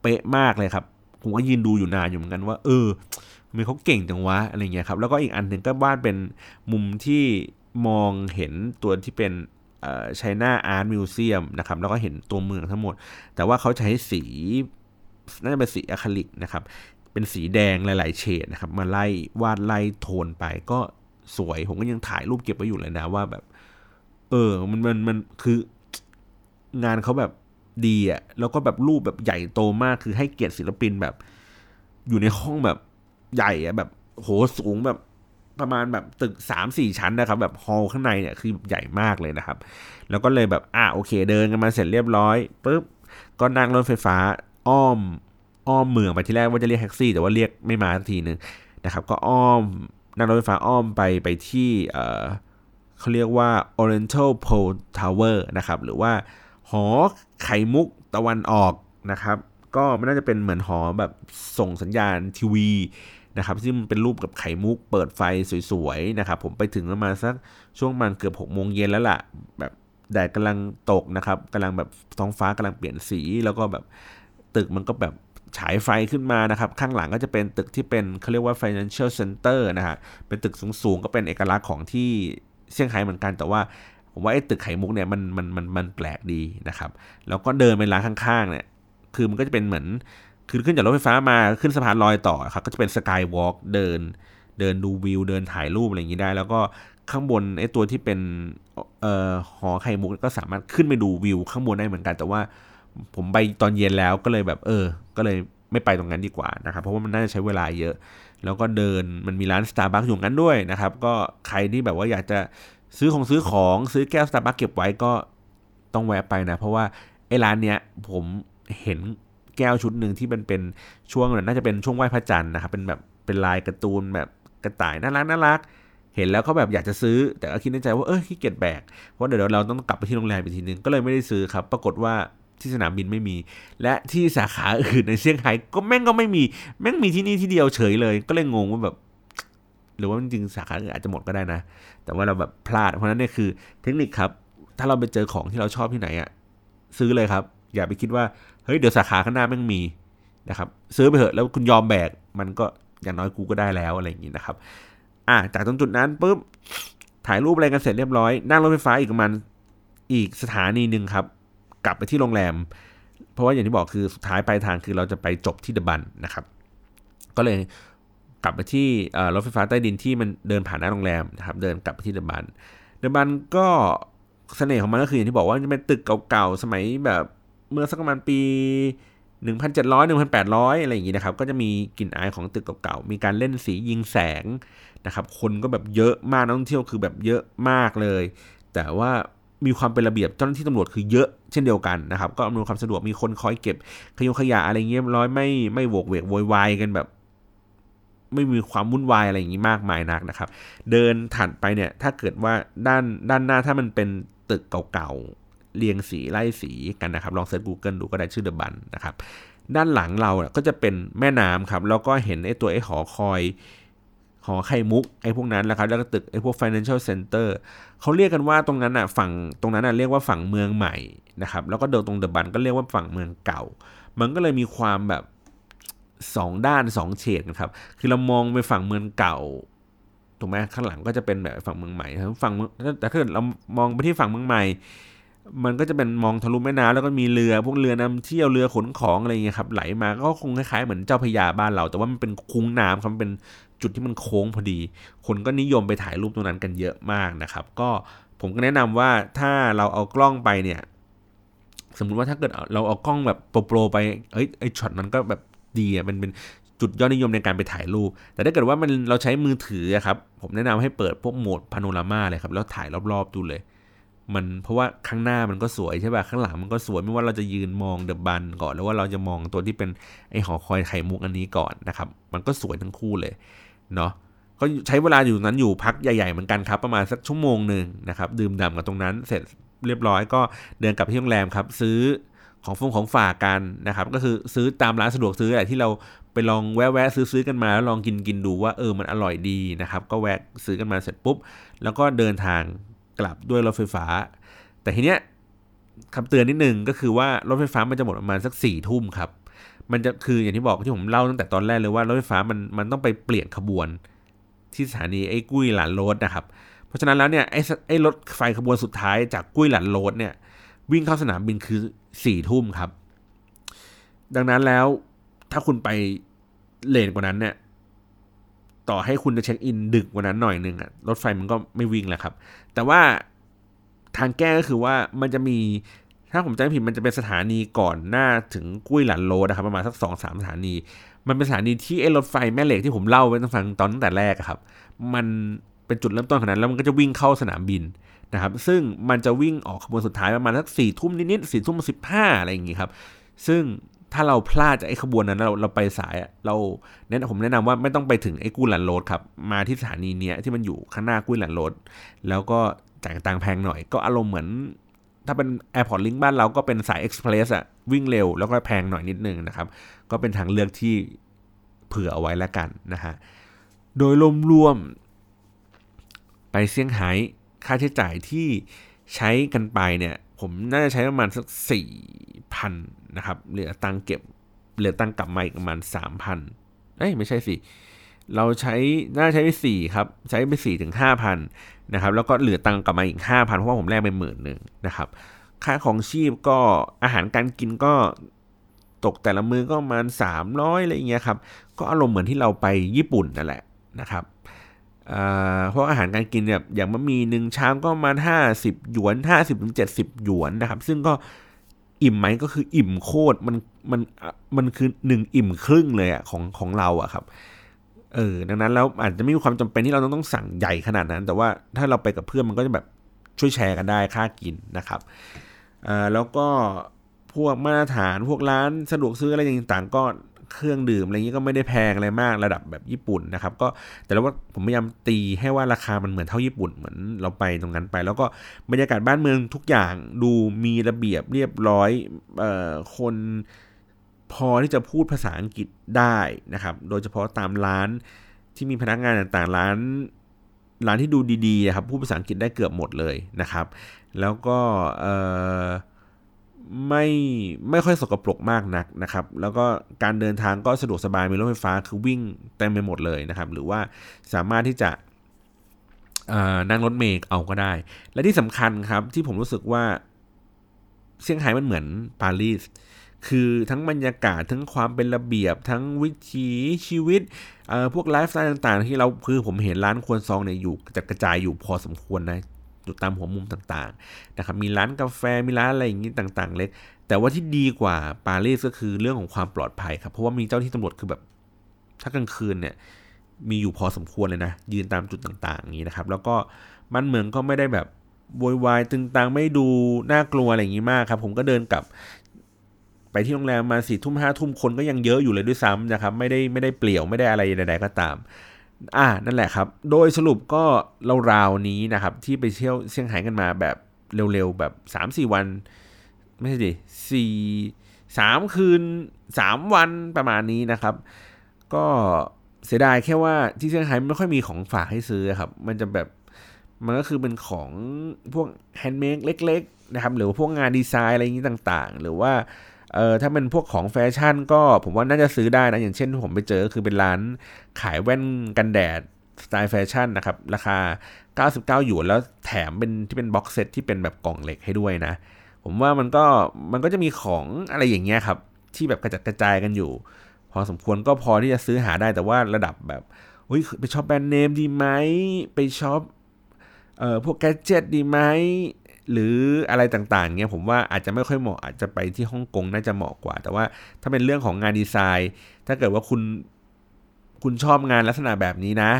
เป๊ะมากเลยครับผมก็ยืนดูอยู่นานอยู่เหมือนกันว่า เออมันเขาเก่งจังวะอะไรเงี้ยครับแล้วก็อีกอันหนึ่งก็วาดเป็นมุมที่มองเห็นตัวที่เป็น China Art Museum นะครับแล้วก็เห็นตัวเมืองทั้งหมด แต่ว่าเขาใช้สีน่าจะเป็นสีอะคริลิกนะครับเป็นสีแดงหลายๆเฉดนะครับมาไล่วาดไล่โทนไปก็สวยผมก็ยังถ่ายรูปเก็บไว้อยู่เลยนะว่าแบบ เออมันมันมันคืองานเขาแบบดีอะ่ะแล้วก็แบบรูปแบบใหญ่โตมากคือให้เกียรติศิลปินแบบ อยู่ในห้องแบบใหญ่อะแบบโหสูงแบบ ประมาณแบบตึกสามสี่ชั้นนะครับ แบบฮอลข้างในเนี่ยคือใหญ่มากเลยนะครับ แล้วก็เลยแบบอะโอเคเดินกันมาเสร็จเรียบร้อยปุ๊บก็นั่งรถไฟฟ้าอ้อมอ้อมเมืองไปที่แรกว่าจะเรียกแท็กซี่ แต่ว่าเรียกไม่มาสักทีนึงนะครับ ก็อ้อมนั่งรถไฟฟ้าอ้อมไปไปที่เเขาเรียกว่า Oriental Pole Tower นะครับ หรือว่าหอไข่มุกตะวันออกนะครับ ก็มันน่าจะเป็นเหมือนหอแบบส่งสัญญาณทีวี นะครับซึ่งมันเป็นรูปกับไข่มุกเปิดไฟสวยๆนะครับผมไปถึงประมาณสักช่วงมันเกือบหกโมงเย็นแล้วล่ะแบบแดดกำลังตกนะครับกำลังแบบท้องฟ้ากำลังเปลี่ยนสี แล้วก็แบบตึกมันก็แบบฉายไฟขึ้นมานะครับ ข้างหลังก็จะเป็นตึกที่เป็นเขาเรียกว่า financial center นะฮะเป็นตึกสูงๆ ก็เป็นเอกลักษณ์ของที่เซี่ยงไฮ้เหมือนกันแต่ว่าผมว่าไอ้ตึกไข่มุกเนี่ยมันมันมันมันแปลกดีนะครับ แล้วก็เดินไปร้านข้างๆเนี่ยคือมันก็จะเป็นเหมือน คือขึ้นจากรถไฟฟ้ามาขึ้นสะพานลอยต่อครับก็จะเป็นสกายวอล์กเดิน เดินดูวิวเดินถ่ายรูปอะไรอย่างนี้ได้ แล้วก็ข้างบนไอ้ตัวที่เป็นเอ่อหอไข่มุกก็สามารถขึ้นไปดูวิวข้างบนได้เหมือนกัน แต่ว่าผมไปตอนเย็นแล้วก็เลยแบบเออ ก็เลยไม่ไปตรงนั้นดีกว่านะครับเพราะว่ามันน่าจะใช้เวลาเยอะ แล้วก็เดินมันมีร้าน Starbucks อยู่นั้นด้วยนะครับ ก็ใครที่แบบว่าอยากจะซื้อของซื้อของซื้อแก้ว Starbucks เก็บไว้ก็ต้องแวะไปนะ เพราะว่าไอ้ร้านเนี้ยผมเห็น แก้วชุดหนึ่งที่มันเป็นช่วงน่าจะเป็นช่วงไหว้พระจันทร์นะครับเป็นแบบเป็นลายการ์ตูนแบบกระต่ายน่ารักน่ารักเห็นแล้วก็แบบอยากจะซื้อแต่ก็คิดในใจว่าเออขี้เกียจแบกเพราะเดี๋ยวเราต้องกลับไปที่โรงแรมอีกทีนึงก็เลยไม่ได้ซื้อครับ ปรากฏว่าที่สนามบินไม่มี และที่สาขาอื่นในเซี่ยงไฮ้ก็แม่งก็ไม่มีแม่งมีที่นี่ที่เดียวเฉยเลย ก็เลยงงว่าแบบหรือว่าจริงสาขาอื่นอาจจะหมดก็ได้นะ แต่ว่าเราแบบพลาด เพราะนั้นเนี่ยคือเทคนิคครับ ถ้าเราไปเจอของที่เราชอบที่ไหนอะซื้อเลยครับ อย่าไปคิดว่า ฮ้ยเดี๋ยวสาขาข้างหน้าแม่งมีนะครับซื้อไปเถอะแล้วคุณยอมแบกมันก็อย่างน้อยกูก็ได้แล้วอะไรอย่างนี้นะครับ อะจากตรงจุดนั้นปุ๊บถ่ายรูปอะไรกันเสร็จเรียบร้อยนั่งรถไฟฟ้าอีกประมาณอีกสถานีหนึ่งครับ กลับไปที่โรงแรม เพราะว่าอย่างที่บอกคือสุดท้ายปลายทางคือเราจะไปจบที่เดบันนะครับ ก็เลยกลับไปที่รถไฟฟ้าใต้ดินที่มันเดินผ่านหน้าโรงแรมนะครับ เดินกลับไปที่เดบันเดบันก็เสน่ห์ของมันก็คืออย่างที่บอกว่าจะเป็นตึกเก่าๆสมัยแบบ เมื่อสักประมาณปี 1,700 1,800 อะไรอย่างงี้นะครับ ก็จะมีกลิ่นอายของตึกเก่าๆ มีการเล่นสียิงแสงนะครับ คนก็แบบเยอะมากนักท่องเที่ยวคือแบบเยอะมากเลย แต่ว่ามีความเป็นระเบียบเจ้าหน้าที่ตำรวจคือเยอะเช่นเดียวกันนะครับ ก็อำนวยความสะดวกมีคนคอยเก็บขยงขยะอะไรเงี้ยร้อยไม่ไม่โวกเวกโวยวายกันแบบ ไม่มีความวุ่นวายอะไรอย่างนี้มากมายนักนะครับ เดินถัดไปเนี่ยถ้าเกิดว่าด้านด้านหน้าถ้ามันเป็นตึกเก่า เรียงสีไล่สีกันนะครับ ลองเซิร์ช Google ดูก็ได้ชื่อเดอะบันนะครับ ด้านหลังเราก็จะเป็นแม่น้ำครับ แล้วก็เห็นไอ้ตัวไอ้หอคอยหอไข่มุกไอ้พวกนั้นแหละครับ แล้วก็ตึกไอ้พวก financial center เขาเรียกกันว่าตรงนั้นอะฝั่งตรงนั้นอะเรียกว่าฝั่งเมืองใหม่นะครับแล้วก็เดินตรงเดอะบันก็เรียกว่าฝั่งเมืองเก่า มันก็เลยมีความแบบสองด้านสองเฉดนะครับคือเรามองไปฝั่งเมืองเก่าถูกไหมข้างหลังก็จะเป็นแบบฝั่งเมืองใหม่ฝั่งแต่ถ้าเกิดเรามองไปที่ฝั่งเมืองใหม่ มันก็จะเป็นมองทะลุแม่น้ำแล้วก็มีเรือพวกเรือนำเที่ยวเรือขนของอะไรเงี้ยครับไหลมาก็คงคล้ายๆเหมือนเจ้าพยาบ้านเรา แต่ว่ามันเป็นคุ้งน้ำครับเป็นจุดที่มันโค้งพอดี คนก็นิยมไปถ่ายรูปตรงนั้นกันเยอะมากนะครับ ก็ผมก็แนะนำว่าถ้าเราเอากล้องไปเนี่ย สมมุติว่าถ้าเกิดเราเอากล้องแบบโปรๆไปเอ้ยไอช็อตมันก็แบบดีอะมันเป็นจุดยอดนิยมในการไปถ่ายรูป แต่ถ้าเกิดว่ามันเราใช้มือถือครับ ผมแนะนำให้เปิดพวกโหมดพาโนรามาเลยครับ แล้วถ่ายรอบๆดูเลย มันเพราะว่าข้างหน้ามันก็สวยใช่ป่ะข้างหลังมันก็สวยไม่ว่าเราจะยืนมองเดอะบันก่อนหรือว่าเราจะมองตัวที่เป็นไอหอคอยไข่มุกอันนี้ก่อนนะครับ มันก็สวยทั้งคู่เลยเนาะก็ใช้เวลาอยู่นั้นอยู่พักใหญ่ๆเหมือนกันครับ ประมาณสักชั่วโมงหนึ่งนะครับ ดื่มด่ำกับตรงนั้นเสร็จเรียบร้อยก็เดินกลับที่โรงแรมครับ ซื้อของฟงของฝากกันนะครับ ก็คือซื้อตามร้านสะดวกซื้ออะไรที่เราไปลองแวะๆซื้อๆกันมาแล้วลองกินกินดูว่าเออมันอร่อยดีนะครับ ก็แวะซื้อกันมาเสร็จปุ๊บ แล้วก็เดินทาง กลับด้วยรถไฟฟ้า แต่ทีเนี้ยคำเตือนนิดนึงก็คือว่ารถไฟฟ้ามันจะหมดประมาณสักสี่ทุ่มครับ มันจะคืออย่างที่บอกที่ผมเล่าตั้งแต่ตอนแรกเลยว่ารถไฟฟ้ามันมันต้องไปเปลี่ยนขบวน ที่สถานีไอ้กุ้ยหลานโรดนะครับ เพราะฉะนั้นแล้วเนี่ยไอ้ไอ้รถไฟขบวนสุดท้ายจากกุ้ยหลานโรดเนี่ยวิ่งเข้าสนามบินคือสี่ทุ่มครับ ดังนั้นแล้วถ้าคุณไปเลนกว่านั้นเนี่ยต่อให้คุณจะเช็คอินดึกกว่านั้นหน่อยหนึ่งอะรถไฟมันก็ไม่วิ่งแล้วครับ แต่ว่าทางแก้ก็คือว่ามันจะมีถ้าผมจำไม่ผิดมันจะเป็นสถานีก่อนหน้าถึงกุ้ยหลันโลนะครับ ประมาณสักสองสามสถานี มันเป็นสถานีที่ไอ้รถไฟแม่เหล็กที่ผมเล่าไว้ตั้งฟังตอนตั้งแต่แรกครับ มันเป็นจุดเริ่มต้นขนาดนั้นแล้วมันก็จะวิ่งเข้าสนามบินนะครับ ซึ่งมันจะวิ่งออกขบวนสุดท้ายประมาณสักสี่ทุ่มนิดๆสี่ทุ่มสิบห้าอะไรอย่างงี้ครับ ซึ่ง ถ้าเราพลาดจากไอ้ขบวนนั้นเราเราไปสายเราแนะผมแนะนำว่าไม่ต้องไปถึงไอ้กุ้ยหลันโรดครับมาที่สถานีเนี้ยที่มันอยู่ข้างหน้ากุ้ยหลันโรดแล้วก็จ่ายตังค์แพงหน่อย ก็อารมณ์เหมือน ถ้าเป็น Airport Link บ้านเราก็เป็นสาย Express อะวิ่งเร็วแล้วก็แพงหน่อยนิดนึงนะครับ ก็เป็นทางเลือกที่เผื่อเอาไว้แล้วกันนะฮะโดยรวมๆไปเซี่ยงไฮ้ค่าใช้จ่ายที่ใช้กันไปเนี่ย ผมน่าจะใช้ประมาณสักสี่พันนะครับ เหลือตังเก็บ เหลือตังกลับมาอีกประมาณสามพันเอ้ยไม่ใช่สิเราใช้น่าใช้ไปสี่ครับ ใช้ไปสี่ถึงห้าพันนะครับ แล้วก็เหลือตังกลับมาอีกห้าพันเพราะว่าผมแลกไปหมื่นหนึ่งนะครับ ค่าของชีพก็อาหารการกินก็ตกแต่ละมือก็ประมาณสามร้อยอะไรอย่างเงี้ยครับ ก็อารมณ์เหมือนที่เราไปญี่ปุ่นนั่นแหละนะครับ พวกอาหารการกินเนี่ยอย่างบะหมี่หนึ่งชามก็ประมาณห้าสิบหยวนห้าสิบถึงเจ็ดสิบหยวนนะครับ ซึ่งก็อิ่มไหมก็คืออิ่มโคตรมันมันมันคือหนึ่งอิ่มครึ่งเลยอะของของเราอะครับเออดังนั้นแล้วอาจจะไม่มีความจำเป็นที่เราต้องต้องสั่งใหญ่ขนาดนั้น แต่ว่าถ้าเราไปกับเพื่อนมันก็จะแบบช่วยแชร์กันได้ค่ากินนะครับอ่าแล้วก็พวกมาตรฐานพวกร้านสะดวกซื้ออะไรต่างก็ เครื่องดื่มอะไรเงี้ก็ไม่ได้แพงอะไรมากระดับแบบญี่ปุ่นนะครับก็แต่แล้วว่าผมพยายามตีให้ว่าราคามันเหมือนเท่าญี่ปุ่นเหมือนเราไปตรงนั้นไป แล้วก็บรรยากาศบ้านเมืองทุกอย่างดูมีระเบียบเรียบร้อยเอ่อคนพอที่จะพูดภาษาอังกฤษได้นะครับ โดยเฉพาะตามร้านที่มีพนักงานต่างๆ ร้านร้านที่ดูดีๆครับพูดภาษาอังกฤษได้เกือบหมดเลยนะครับ แล้วก็เอ่อ ไม่ไม่ค่อยสกปรกมากนักนะครับ แล้วก็การเดินทางก็สะดวกสบายมีรถไฟฟ้าคือวิ่งเต็มไปหมดเลยนะครับ หรือว่าสามารถที่จะนั่งรถเมล์เอาก็ได้ และที่สำคัญครับที่ผมรู้สึกว่าเซี่ยงไฮ้มันเหมือนปารีสคือทั้งบรรยากาศทั้งความเป็นระเบียบทั้งวิถีชีวิตพวกไลฟ์สไตล์ต่างๆ ที่เราคือผมเห็นร้านควนซองเนี่ยอยู่จัดกระจายอยู่พอสมควรนะ อยู่ตามหัวมุมต่างๆนะครับมีร้านกาแฟมีร้านอะไรอย่างนี้ต่างๆ เล็ก แต่ว่าที่ดีกว่าปารีสก็คือเรื่องของความปลอดภัยครับเพราะว่ามีเจ้าที่ตำรวจคือแบบถ้ากลางคืนเนี่ยมีอยู่พอสมควรเลยนะ ยืนตามจุดต่างๆอย่างนี้นะครับ แล้วก็มันเมืองก็ไม่ได้แบบโวยวายตึงตังไม่ดูน่ากลัวอะไรอย่างนี้มากครับ ผมก็เดินกลับ ไปที่โรงแรมมาสี่ทุ่มห้าทุ่มคนก็ยังเยอะอยู่เลยด้วยซ้ำนะครับ ไม่ได้ไม่ได้เปลี่ยวไม่ได้อะไรใดๆก็ตาม อ่านั่นแหละครับ โดยสรุปก็เรารานี้นะครับ ที่ไปเที่ยวเซี่ยงไฮ้กันมาแบบเร็วๆ แบบสามสี่วัน ไม่ใช่ดิสี่สามคืนสามวันประมาณนี้นะครับ ก็เสียดายแค่ว่าที่เซี่ยงไฮ้ไม่ค่อยมีของฝากให้ซื้อครับ มันจะแบบมันก็คือเป็นของพวก handmade เล็ก ๆ นะครับ หรือพวกงานดีไซน์อะไรอย่างนี้ต่างๆ หรือว่า เออถ้าเป็นพวกของแฟชั่น ก็ผมว่าน่าจะซื้อได้นะอย่างเช่นผมไปเจอคือเป็นร้านขายแว่นกันแดดสไตล์แฟชั่นนะครับ ราคา 99 หยวนแล้วแถมเป็นที่เป็น box set ที่เป็นแบบกล่องเหล็กให้ด้วยนะ ผมว่ามันก็มันก็จะมีของอะไรอย่างเงี้ยครับ ที่แบบกระจัดกระจายกันอยู่ พอสมควรก็พอที่จะซื้อหาได้แต่ว่าระดับแบบเฮ้ยไป shop แบรนด์เนมดีไหมไป shop เอ่อพวก gadget ดีไหม หรืออะไรต่างๆเงี้ยผมว่าอาจจะไม่ค่อยเหมาะอาจจะไปที่ฮ่องกงน่าจะเหมาะกว่า แต่ว่าถ้าเป็นเรื่องของงานดีไซน์ ถ้าเกิดว่าคุณคุณชอบงานลักษณะแบบนี้นะ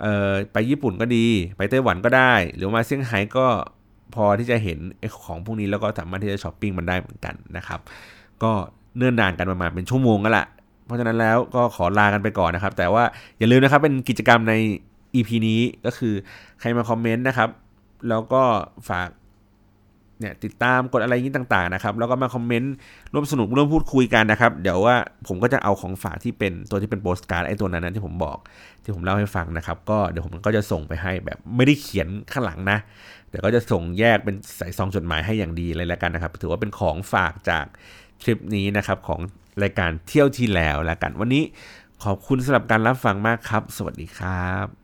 เออไปญี่ปุ่นก็ดี ไปไต้หวันก็ได้ หรือมาเซี่ยงไฮ้ก็พอที่จะเห็นของพวกนี้แล้วก็สามารถที่จะช้อปปิ้งมันได้เหมือนกันนะครับ ก็เนื่นนานกันประมาณเป็นชั่วโมงก็ละเพราะฉะนั้นแล้วก็ขอลากันไปก่อนนะครับ แต่ว่าอย่าลืมนะครับเป็นกิจกรรมใน EP นี้ก็คือใครมาคอมเมนต์นะครับ แล้วก็ฝาก เนี่ยติดตามกดอะไรนี้ต่างๆนะครับแล้วก็มาคอมเมนต์ร่วมสนุกร่วมพูดคุยกันนะครับ เดี๋ยวว่าผมก็จะเอาของฝากที่เป็นตัวที่เป็นโปสการ์ดไอ้ตัวนั้นที่ผมบอกที่ผมเล่าให้ฟังนะครับ ก็เดี๋ยวผมก็จะส่งไปให้แบบไม่ได้เขียนข้างหลังนะเดี๋ยวก็จะส่งแยกเป็นใส่ซองจดหมายให้อย่างดีเลยแล้วกันนะครับถือว่าเป็นของฝากจากคลิปนี้นะครับของรายการเที่ยวที่แล้วแล้วกัน วันนี้ขอบคุณสำหรับการรับฟังมากครับ สวัสดีครับ